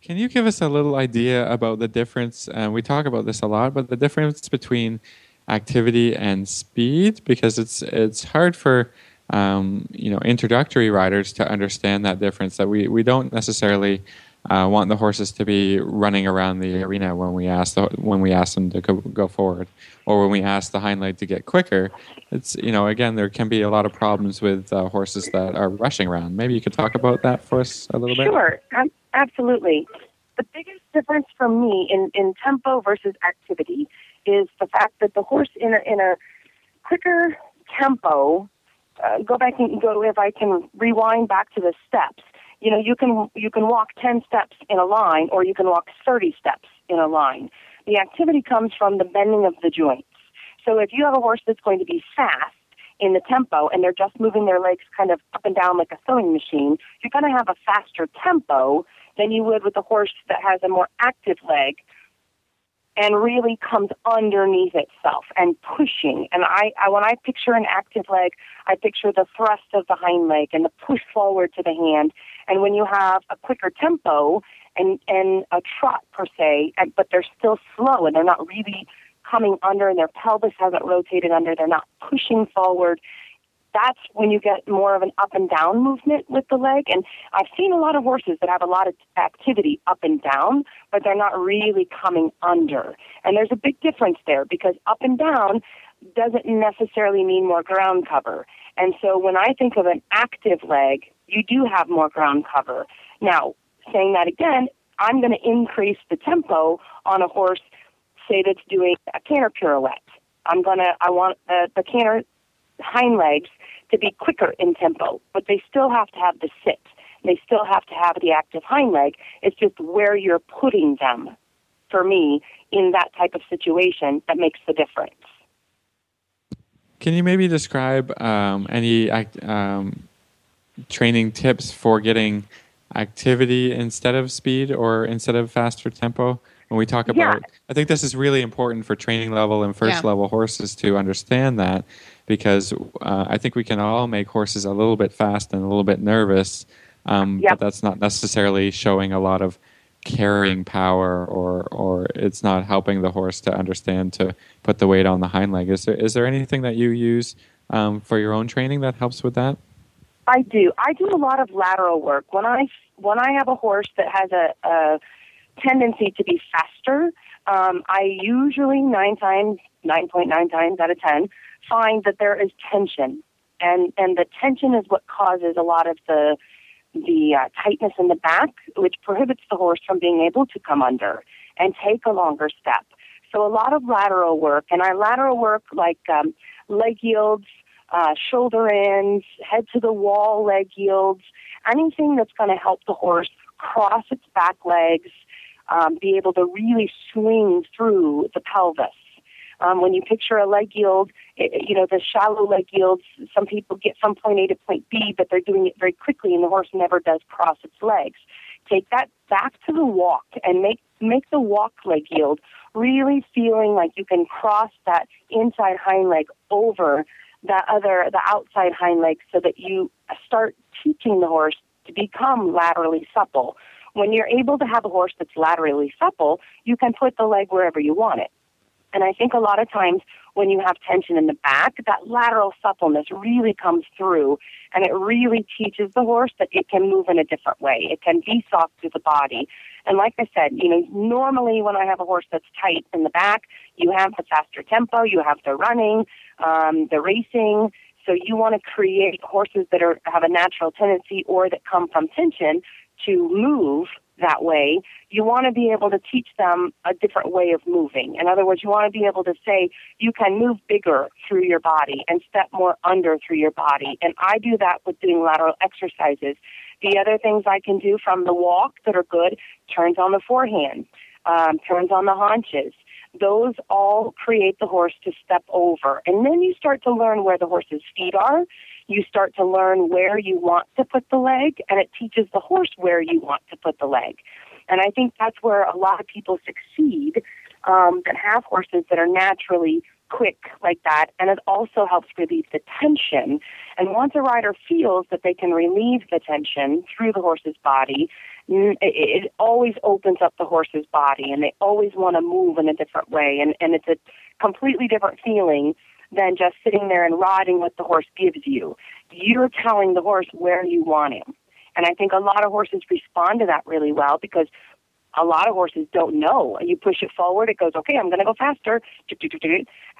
B: Can you give us a little idea about the difference? We talk about this a lot, but the difference between activity and speed, because it's it's hard for um, you know introductory riders to understand that difference. That we we don't necessarily uh, want the horses to be running around the arena when we ask the, when we ask them to go, go forward, or when we ask the hind leg to get quicker. It's you know again there can be a lot of problems with uh, horses that are rushing around. Maybe you could talk about that for us a little bit.
G: Sure. Absolutely. The biggest difference for me in, in tempo versus activity is the fact that the horse in a, in a quicker tempo, uh, go back and go, if I can rewind back to the steps, you know, you can, you can walk 10 steps in a line or you can walk 30 steps in a line. The activity comes from the bending of the joints. So if you have a horse that's going to be fast, in the tempo and they're just moving their legs kind of up and down like a sewing machine, you're going to have a faster tempo than you would with a horse that has a more active leg and really comes underneath itself and pushing. And I, I when I picture an active leg, I picture the thrust of the hind leg and the push forward to the hand. And when you have a quicker tempo and and a trot per se, but they're still slow and they're not really coming under and their pelvis hasn't rotated under, they're not pushing forward that's when you get more of an up and down movement with the leg. And I've seen a lot of horses that have a lot of activity up and down, but they're not really coming under. And there's a big difference there because up and down doesn't necessarily mean more ground cover. And so when I think of an active leg, you do have more ground cover. Now, saying that again, I'm going to increase the tempo on a horse, say that's doing a canter pirouette. I'm going to, I want uh, the canter hind legs to be quicker in tempo, but they still have to have the sit. They still have to have the active hind leg. It's just where you're putting them, for me, in that type of situation that makes the difference.
B: Can you maybe describe um, any um, training tips for getting activity instead of speed or instead of faster tempo? When we talk about, yeah. I think this is really important for training level and first yeah. level horses to understand that because uh, I think we can all make horses a little bit fast and a little bit nervous, um, yep. but that's not necessarily showing a lot of carrying power or or it's not helping the horse to understand to put the weight on the hind leg. Is there is there anything that you use um, for your own training that helps with that?
G: I do. I do a lot of lateral work when I when I have a horse that has a, a tendency to be faster. Um, I usually nine times, nine point nine times out of ten, find that there is tension, and and the tension is what causes a lot of the the uh, tightness in the back, which prohibits the horse from being able to come under and take a longer step. So a lot of lateral work, and our lateral work like um, leg yields, uh, shoulder ins, head to the wall leg yields, anything that's going to help the horse cross its back legs, um, be able to really swing through the pelvis. Um, when you picture a leg yield, it, you know, the shallow leg yields, some people get from point A to point B, but they're doing it very quickly and the horse never does cross its legs. Take that back to the walk and make, make the walk leg yield really feeling like you can cross that inside hind leg over that other, the outside hind leg so that you start teaching the horse to become laterally supple. When you're able to have a horse that's laterally supple, you can put the leg wherever you want it. And I think a lot of times when you have tension in the back, that lateral suppleness really comes through and it really teaches the horse that it can move in a different way. It can be soft to the body. And like I said, you know, normally when I have a horse that's tight in the back, you have the faster tempo, you have the running, um, the racing. So you want to create horses that are have a natural tendency or that come from tension to move that way, you want to be able to teach them a different way of moving. In other words, you want to be able to say you can move bigger through your body and step more under through your body. And I do that with doing lateral exercises. The other things I can do from the walk that are good turns on the forehand, um, turns on the haunches. Those all create the horse to step over. And then you start to learn where the horse's feet are you start to learn where you want to put the leg, and it teaches the horse where you want to put the leg. And I think that's where a lot of people succeed um, that have horses that are naturally quick like that, and it also helps relieve the tension. And once a rider feels that they can relieve the tension through the horse's body, it, it always opens up the horse's body, and they always want to move in a different way. And, and it's a completely different feeling than just sitting there and riding what the horse gives you. You're telling the horse where you want him. And I think a lot of horses respond to that really well because a lot of horses don't know. You push it forward, it goes, okay, I'm going to go faster.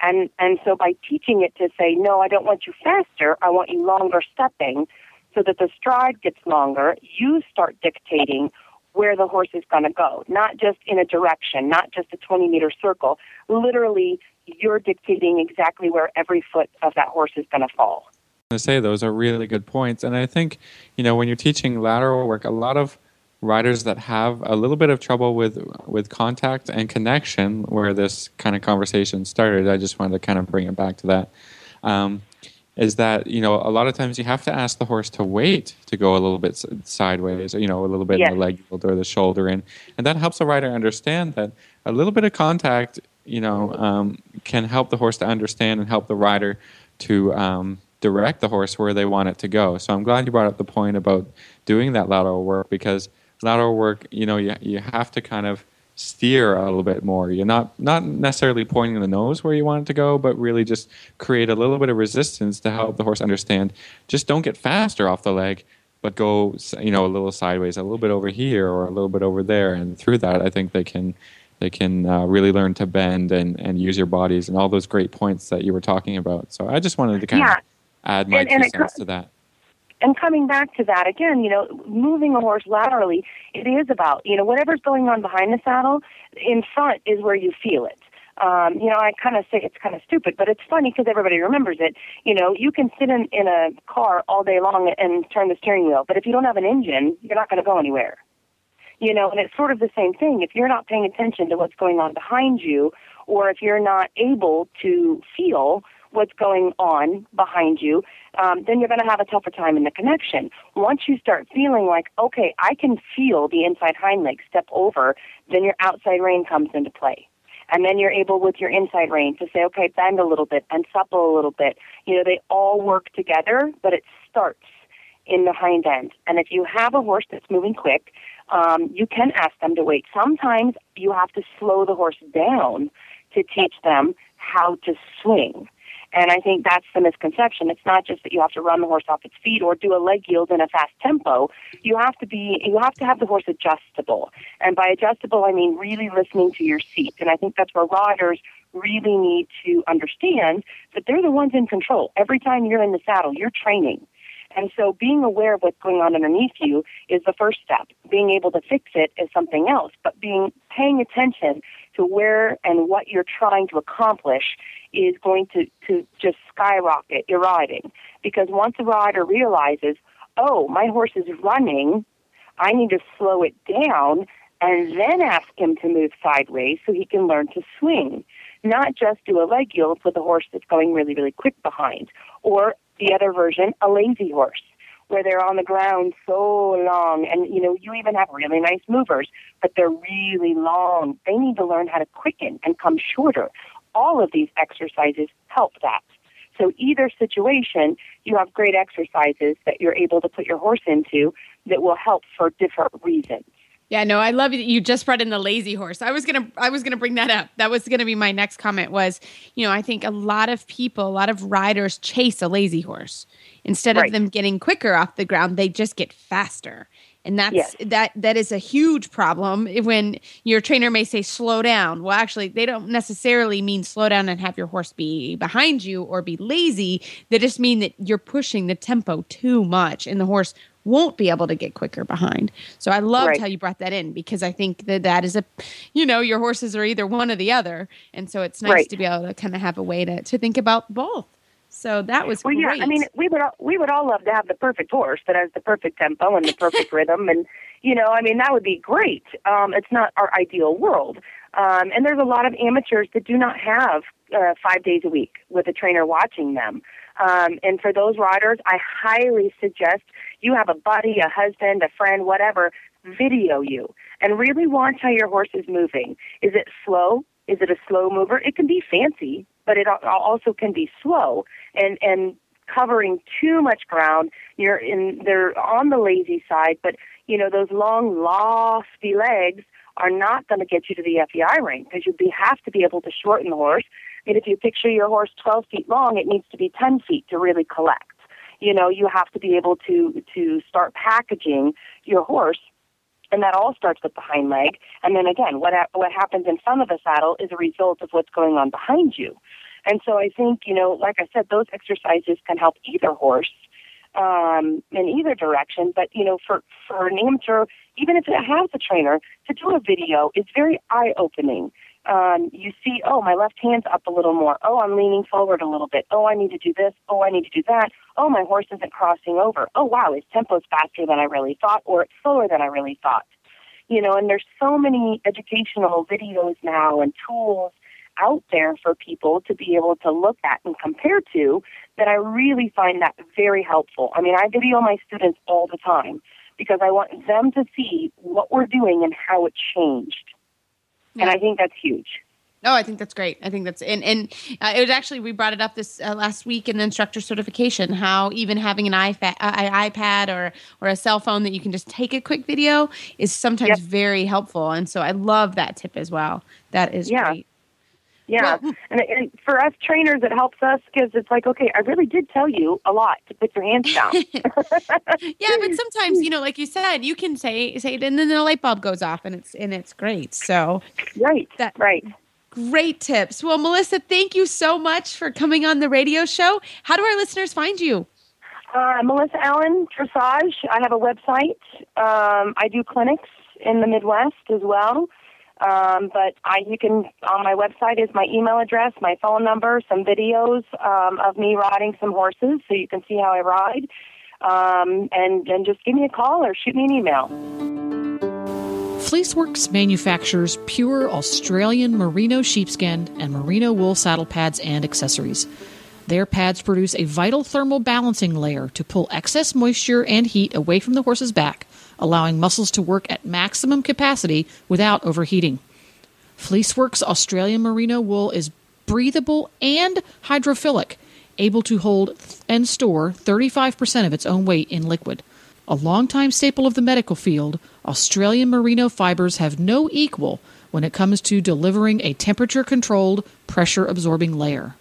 G: And, and so by teaching it to say, no, I don't want you faster, I want you longer stepping so that the stride gets longer, you start dictating where the horse is going to go, not just in a direction, not just a 20 meter circle. Literally, you're dictating exactly where every foot of that horse is going to fall.
B: I say those are really good points, and I think you know when you're teaching lateral work, a lot of riders that have a little bit of trouble with with contact and connection, where this kind of conversation started. I just wanted to kind of bring it back to that. Um, is that you know a lot of times you have to ask the horse to wait to go a little bit sideways, or, you know, a little bit yes. in the leg or the shoulder in, and that helps the rider understand that a little bit of contact, you know, um, can help the horse to understand and help the rider to um, direct the horse where they want it to go. So I'm glad you brought up the point about doing that lateral work because lateral work, you know, you you have to kind of steer a little bit more. You're not not necessarily pointing the nose where you want it to go, but really just create a little bit of resistance to help the horse understand. Just don't get faster off the leg, but go you know a little sideways, a little bit over here or a little bit over there, and through that, I think they can they can uh, really learn to bend and and use your bodies and all those great points that you were talking about. So I just wanted to kind yeah. of add my and, two and cents to that
G: and coming back to that again, you know, moving a horse laterally, it is about, you know, whatever's going on behind the saddle, in front is where you feel it. Um, you know, I kind of say it's kind of stupid, but it's funny because everybody remembers it. You know, you can sit in, in a car all day long and turn the steering wheel, but if you don't have an engine, you're not going to go anywhere. You know, and it's sort of the same thing. If you're not paying attention to what's going on behind you, or if you're not able to feel what's going on behind you, um, then you're going to have a tougher time in the connection. Once you start feeling like, okay, I can feel the inside hind leg step over, then your outside rein comes into play. And then you're able with your inside rein to say, okay, bend a little bit and supple a little bit. You know, they all work together, but it starts in the hind end. And if you have a horse that's moving quick, um, you can ask them to wait. Sometimes you have to slow the horse down to teach them how to swing. And I think that's the misconception. It's not just that you have to run the horse off its feet or do a leg yield in a fast tempo. You have to be, you have to have the horse adjustable. And by adjustable, I mean really listening to your seat. And I think that's where riders really need to understand that they're the ones in control. Every time you're in the saddle, you're training. And so being aware of what's going on underneath you is the first step. Being able to fix it is something else. But being paying attention to where and what you're trying to accomplish is going to, to just skyrocket your riding. Because once a rider realizes, oh, my horse is running, I need to slow it down and then ask him to move sideways so he can learn to swing. Not just do a leg yield with a horse that's going really, really quick behind. Or the other version, a lazy horse, where they're on the ground so long and you know you even have really nice movers but they're really long they need to learn how to quicken and come shorter all of these exercises help that so either situation you have great exercises that you're able to put your horse into that will help for different reasons
C: yeah, no, I love that you just brought in the lazy horse. I was gonna, I was gonna bring that up. That was gonna be my next comment. Was you know, I think a lot of people, a lot of riders chase a lazy horse instead
G: Right.
C: of them getting quicker off the ground. They just get faster, and that's
G: Yes.
C: that. That is a huge problem when your trainer may say slow down. Well, actually, they don't necessarily mean slow down and have your horse be behind you or be lazy. They just mean that you're pushing the tempo too much, and the horse won't be able to get quicker behind. So I loved
G: Right.
C: how you brought that in because I think that that is a, you know, your horses are either one or the other, and so it's nice
G: Right.
C: to be able to kind of have a way to to think about both. So that was
G: Well,
C: great.
G: yeah, I mean, we would all, we would all love to have the perfect horse that has the perfect tempo and the perfect rhythm, and you know, I mean, that would be great. Um, it's not our ideal world, um, and there's a lot of amateurs that do not have uh, five days a week with a trainer watching them. Um, and for those riders, I highly suggest you have a buddy, a husband, a friend, whatever, video you and really watch how your horse is moving. Is it slow? Is it a slow mover? It can be fancy, but it also can be slow and and covering too much ground. You're in they're on the lazy side, but you know those long lofty legs are not going to get you to the FEI ring because you be, have to be able to shorten the horse. Mean, if you picture your horse 12 feet long, it needs to be 10 feet to really collect. You know, you have to be able to to start packaging your horse and that all starts with the hind leg. And then again, what ha- what happens in front of the saddle is a result of what's going on behind you. And so I think you know, like I said, those exercises can help either horse um, in either direction. But you know, for for an amateur, even if it has a trainer, to do a video is very eye opening. Um, you see, oh, my left hand's up a little more. Oh, I'm leaning forward a little bit. Oh, I need to do this. Oh, I need to do that. Oh, my horse isn't crossing over. Oh, wow, his tempo's faster than I really thought, or it's slower than I really thought. You know, and there's so many educational videos now and tools out there for people to be able to look at and compare to that I really find that very helpful. I mean, I video my students all the time because I want them to see what we're doing and how it changed. And I think that's huge.
C: Oh, I think that's great. I think that's and and uh, it was actually we brought it up this uh, last week in the instructor certification. How even having an iPad, uh, iPad or or a cell phone that you can just take a quick video is sometimes
G: Yep.
C: very helpful. And so I love that tip as well. That is
G: Yeah.
C: great.
G: Yeah,
C: Well-
G: and, and for us trainers, it helps us because it's like, okay, I really did tell you a lot to put your hands down.
C: Yeah, but sometimes you know, like you said, you can say say it, and then the light bulb goes off, and it's and it's great. So
G: right,
C: That-
G: right.
C: great tips. Well, Melissa, thank you so much for coming on the radio show. How do our listeners find you?
G: Uh, Melissa Allen Dressage. I have a website. Um, I do clinics in the Midwest as well. Um, but I, you can on my website is my email address, my phone number, some videos um, of me riding some horses, so you can see how I ride. Um, and and just give me a call or shoot me an email.
D: Fleeceworks manufactures pure Australian merino sheepskin and merino wool saddle pads and accessories. Their pads produce a vital thermal balancing layer to pull excess moisture and heat away from the horse's back, allowing muscles to work at maximum capacity without overheating. Fleeceworks Australian merino wool is breathable and hydrophilic, able to hold and store 35% of its own weight in liquid. A longtime staple of the medical field, Australian merino fibers have no equal when it comes to delivering a temperature controlled, pressure absorbing layer.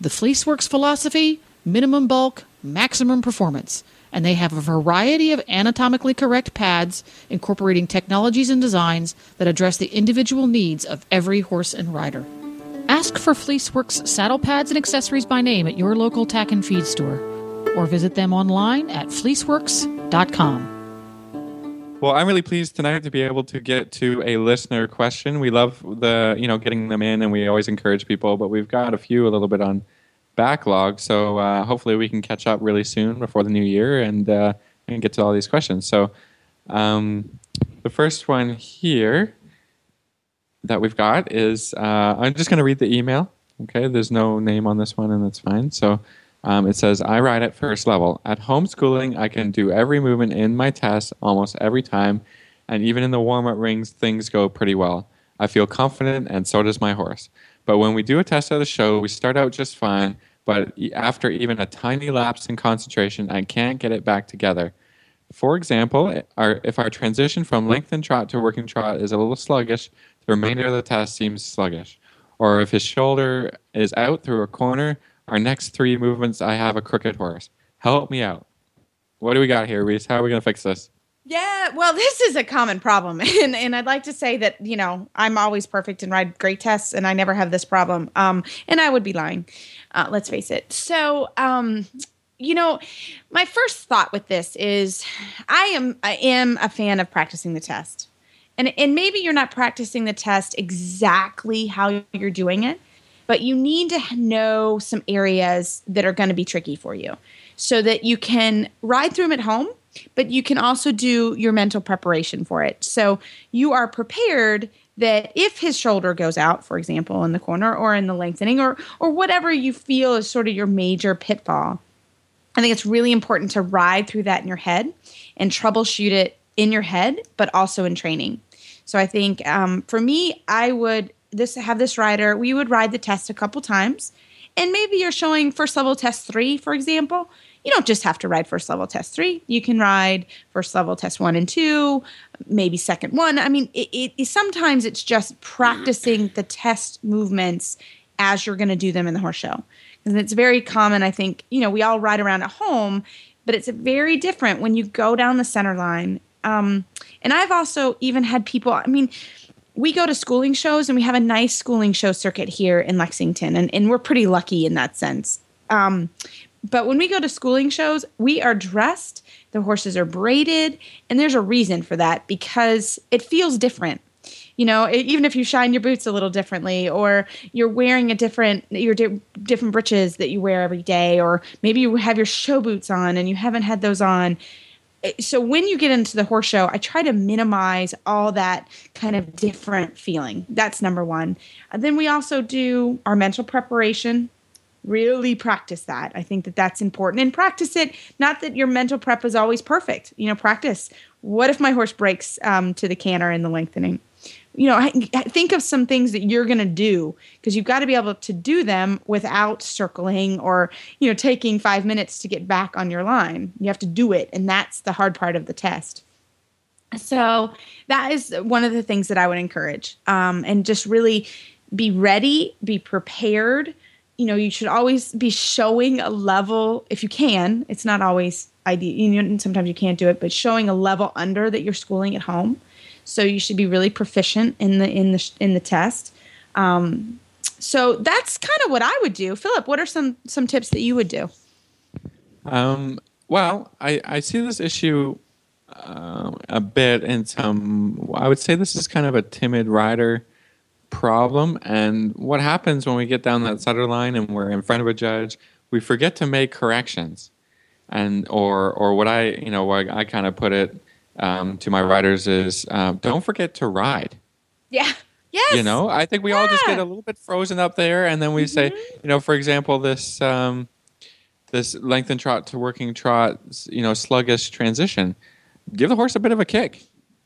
D: The Fleeceworks philosophy minimum bulk, maximum performance. And they have a variety of anatomically correct pads incorporating technologies and designs that address the individual needs of every horse and rider. Ask for Fleeceworks saddle pads and accessories by name at your local tack and feed store or visit them online at fleeceworks.com.
B: Well, I'm really pleased tonight to be able to get to a listener question. We love the, you know, getting them in, and we always encourage people, but we've got a few a little bit on backlog. So uh, hopefully we can catch up really soon before the new year and uh, and get to all these questions. So um, the first one here that we've got is uh, I'm just going to read the email. Okay, there's no name on this one, and that's fine. So Um, it says, I ride at first level. At homeschooling, I can do every movement in my test almost every time, and even in the warm up rings, things go pretty well. I feel confident, and so does my horse. But when we do a test at the show, we start out just fine, but after even a tiny lapse in concentration, I can't get it back together. For example, our, if our transition from lengthened trot to working trot is a little sluggish, the remainder of the test seems sluggish. Or if his shoulder is out through a corner, our next three movements, I have a crooked horse. Help me out. What do we got here, Reese? How are we going to fix this?
C: Yeah, well, this is a common problem, and and I'd like to say that you know I'm always perfect and ride great tests, and I never have this problem. Um, and I would be lying. Uh, let's face it. So, um, you know, my first thought with this is, I am I am a fan of practicing the test, and and maybe you're not practicing the test exactly how you're doing it, but you need to know some areas that are going to be tricky for you, so that you can ride through them at home but you can also do your mental preparation for it. So you are prepared that if his shoulder goes out, for example, in the corner or in the lengthening or or whatever you feel is sort of your major pitfall, I think it's really important to ride through that in your head and troubleshoot it in your head, but also in training. So I think um, for me, I would this have this rider. We would ride the test a couple times, and maybe you're showing first level test three, for example you don't just have to ride first level test three. You can ride first level test one and two, maybe second one. I mean, it, it sometimes it's just practicing the test movements as you're going to do them in the horse show. And it's very common, I think, you know, we all ride around at home, but it's very different when you go down the center line. Um, and I've also even had people, I mean, we go to schooling shows and we have a nice schooling show circuit here in Lexington, and, and we're pretty lucky in that sense. Um, but when we go to schooling shows, we are dressed, the horses are braided, and there's a reason for that because it feels different. You know, even if you shine your boots a little differently, or you're wearing a different your di- different breeches that you wear every day, or maybe you have your show boots on and you haven't had those on. Eh, so when you get into the horse show, I try to minimize all that kind of different feeling. That's number one. And then we also do our mental preparation really practice that. I think that that's important. And practice it not that your mental prep is always perfect. You know practice what if my horse breaks um, to the canter in the lengthening? You know think of some things that you're going to do because you've got to be able to do them without circling or you know taking five minutes to get back on your line. You have to do it and that's the hard part of the test. So that is one of the things that i would encourage. Um, and just really be ready be prepared you know you should always be showing a level if you can it's not always ideal you know sometimes you can't do it but showing a level under that you're schooling at home. So you should be really proficient in the in the in the test. Um, so that's kind of what i would do. Philip what are some some tips that you would do?
B: Um, well I, I see this issue uh, a bit in some i would say this is kind of a timid rider problem. And what happens when we get down that center line and we're in front of a judge, we forget to make corrections. And or or what I you know what I kind of put it um, to my riders is um, don't forget to ride.
C: Yeah. Yes.
B: You know, I think we
C: yeah.
B: all just get a little bit frozen up there, and then we mm-hmm. say, you know, for example, this um, this lengthened trot to working trot, you know, sluggish transition. Give the horse a bit of a kick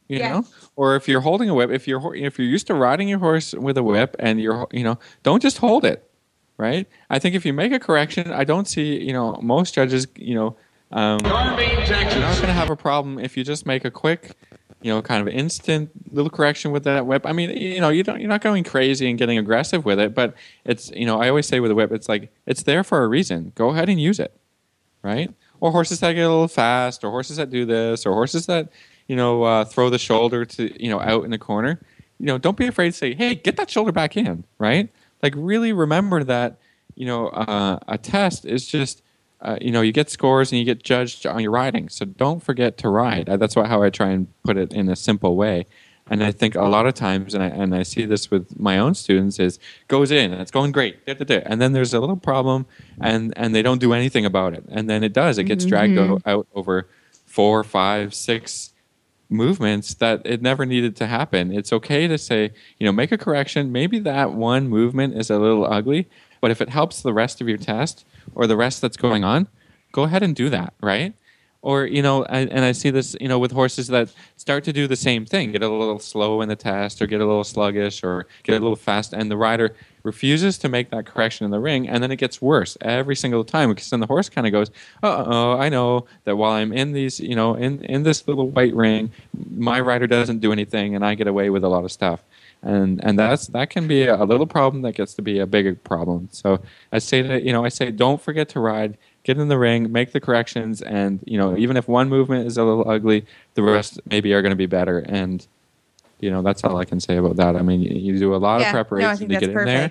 B: you yes. know? Or if you're holding a whip if you're if you're used to riding your horse with a whip and you're you know don't just hold it right? I think if you make a correction i don't see you know most judges you know um, you're not going to have a problem if you just make a quick you know kind of instant little correction with that whip. I mean you know you don't you're not going crazy and getting aggressive with it but it's you know i always say with a whip it's like it's there for a reason. Go ahead and use it right? Or horses that get a little fast or horses that do this or horses that you know, uh, throw the shoulder to, you know, out in the corner, you know, don't be afraid to say, hey, get that shoulder back in, right? Like, really remember that, you know, uh, a test is just, uh, you know, you get scores and you get judged on your riding. So don't forget to ride. That's what, how I try and put it in a simple way. And I think a lot of times, and I, and I see this with my own students, is goes in and it's going great, da, da, da, and then there's a little problem, and and they don't do anything about it, and then it does. It gets dragged mm-hmm. out over four, five, six, movements that it never needed to happen. It's okay to say, you know, make a correction. Maybe that one movement is a little ugly, But if it helps the rest of your test or the rest that's going on, go ahead and do that, right? Or you know, and, and I see this, you know, with horses that start to do the same thing, get a little slow in the test, or get a little sluggish, or get a little fast, and the rider refuses to make that correction in the ring, and then it gets worse every single time because then the horse kind of goes, uh "Oh, I know that while I'm in these, you know, in in this little white ring, my rider doesn't do anything, and I get away with a lot of stuff." And and that's that can be a little problem that gets to be a bigger problem. So I say that you know I say don't forget to ride get in the ring, make the corrections, and you know even if one movement is a little ugly, the rest maybe are going to be better. And you know that's all I can say about that. I mean, you, you do a lot
C: Yeah,
B: of preparation
C: think
B: to get in there.
C: Yeah.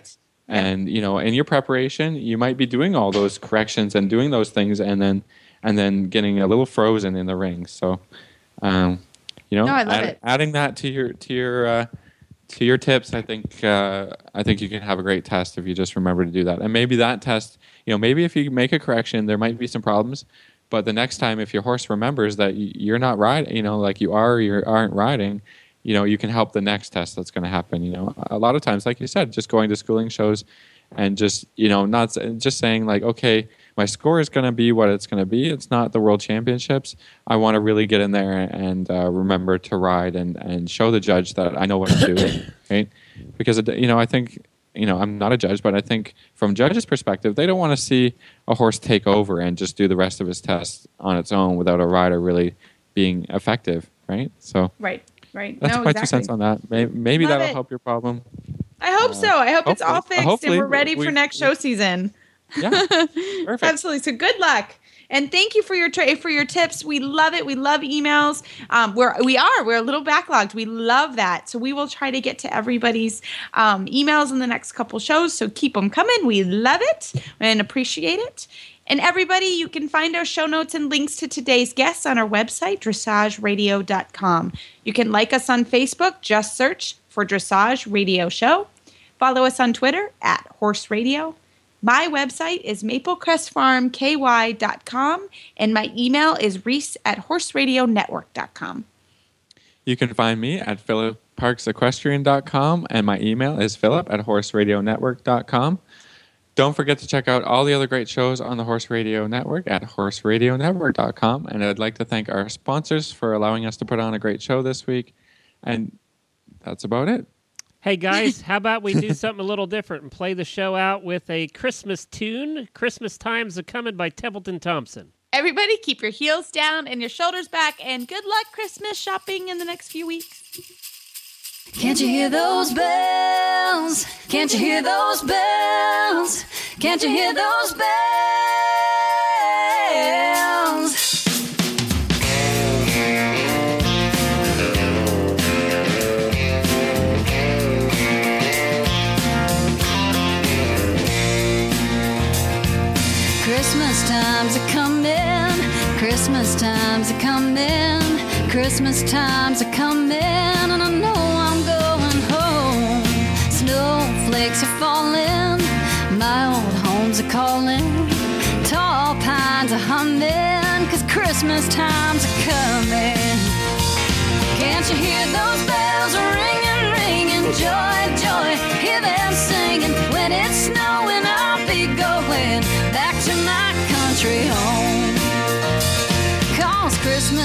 B: and you know in your preparation you might be doing all those corrections and doing those things, and then and then getting a little frozen in the ring. So. Um, you know,
C: No,
B: add- adding that to your to your uh, to your tips, I think uh, I think you can have a great test if you just remember to do that. And maybe that test, you know, maybe if you make a correction, there might be some problems. But the next time, if your horse remembers that you're not riding, you know, like you are or you aren't riding, you know, you can help the next test that's going to happen. You know, a lot of times, like you said, just going to schooling shows and just you know not just saying like okay my score is going to be what it's going to be it's not the world championships i want to really get in there and uh, remember to ride and, and show the judge that i know what i'm doing right because it, you know i think you know i'm not a judge but i think from judges perspective they don't want to see a horse take over and just do the rest of his tests on its own without a rider really being effective right so
C: Right. Right.
B: that's
C: no,
B: my
C: exactly.
B: two cents on that maybe, maybe that'll
C: it.
B: help your problem
C: I hope uh, so. I hope it's all fixed and we're ready
B: we-
C: for next show season.
B: yeah perfect
C: Absolutely. So good luck. And thank you for your tra- for your tips. We love it. We love emails. Um, we're we are we're a little backlogged. We love that. So we will try to get to everybody's um, emails in the next couple shows. So keep them coming. We love it and appreciate it. And everybody, you can find our show notes and links to today's guests on our website, dressageradio.com. You can like us on Facebook. Just search for Dressage Radio Show. Follow us on Twitter at Horse Radio. My website is maplecrestfarmky.com and my email is reese at horseradionetwork.com.
B: You can find me at philipparksequestrian.com and my email is philip at horseradionetwork.com. Don't forget to check out all the other great shows on the Horse Radio Network at horseradionetwork.com. And I'd like to thank our sponsors for allowing us to put on a great show this week. And that's about it.
A: Hey guys, how about we do something a little different and play the show out with a Christmas tune? Christmas Times a Coming by Templeton Thompson.
C: Everybody, keep your heels down and your shoulders back, and good luck Christmas shopping in the next few weeks.
H: Can't you hear those bells? Can't you hear those bells? Can't you hear those bells? Christmas times are coming. Christmas times are coming. Christmas times are coming, and I know I'm going home. Snowflakes are falling. My old homes are calling. Tall pines are humming, cause Christmas times are coming. Can't you hear those bells ringing, ringing? Joy,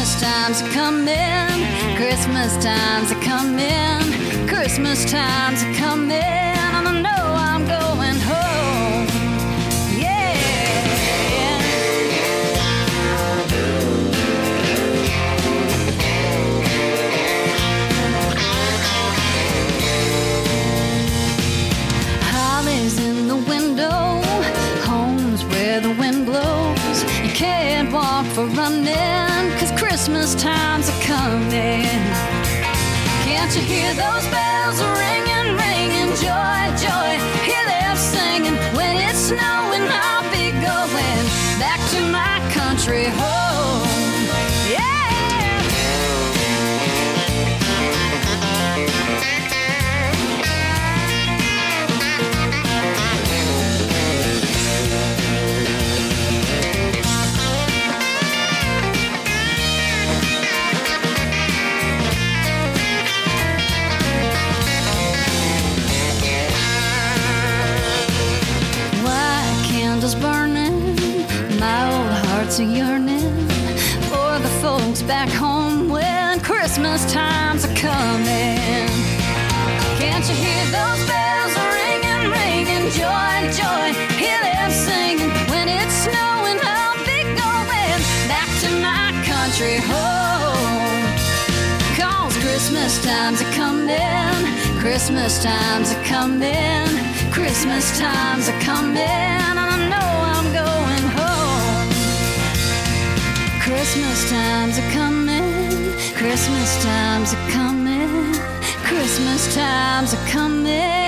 H: Christmas times are coming, Christmas times are coming, Christmas times are coming, coming. Can't you hear those bells Christmas time's a coming, Christmas time's a coming, Christmas time's a coming, and I know I'm going home. Christmas time's a coming, Christmas time's a coming, Christmas time's a coming.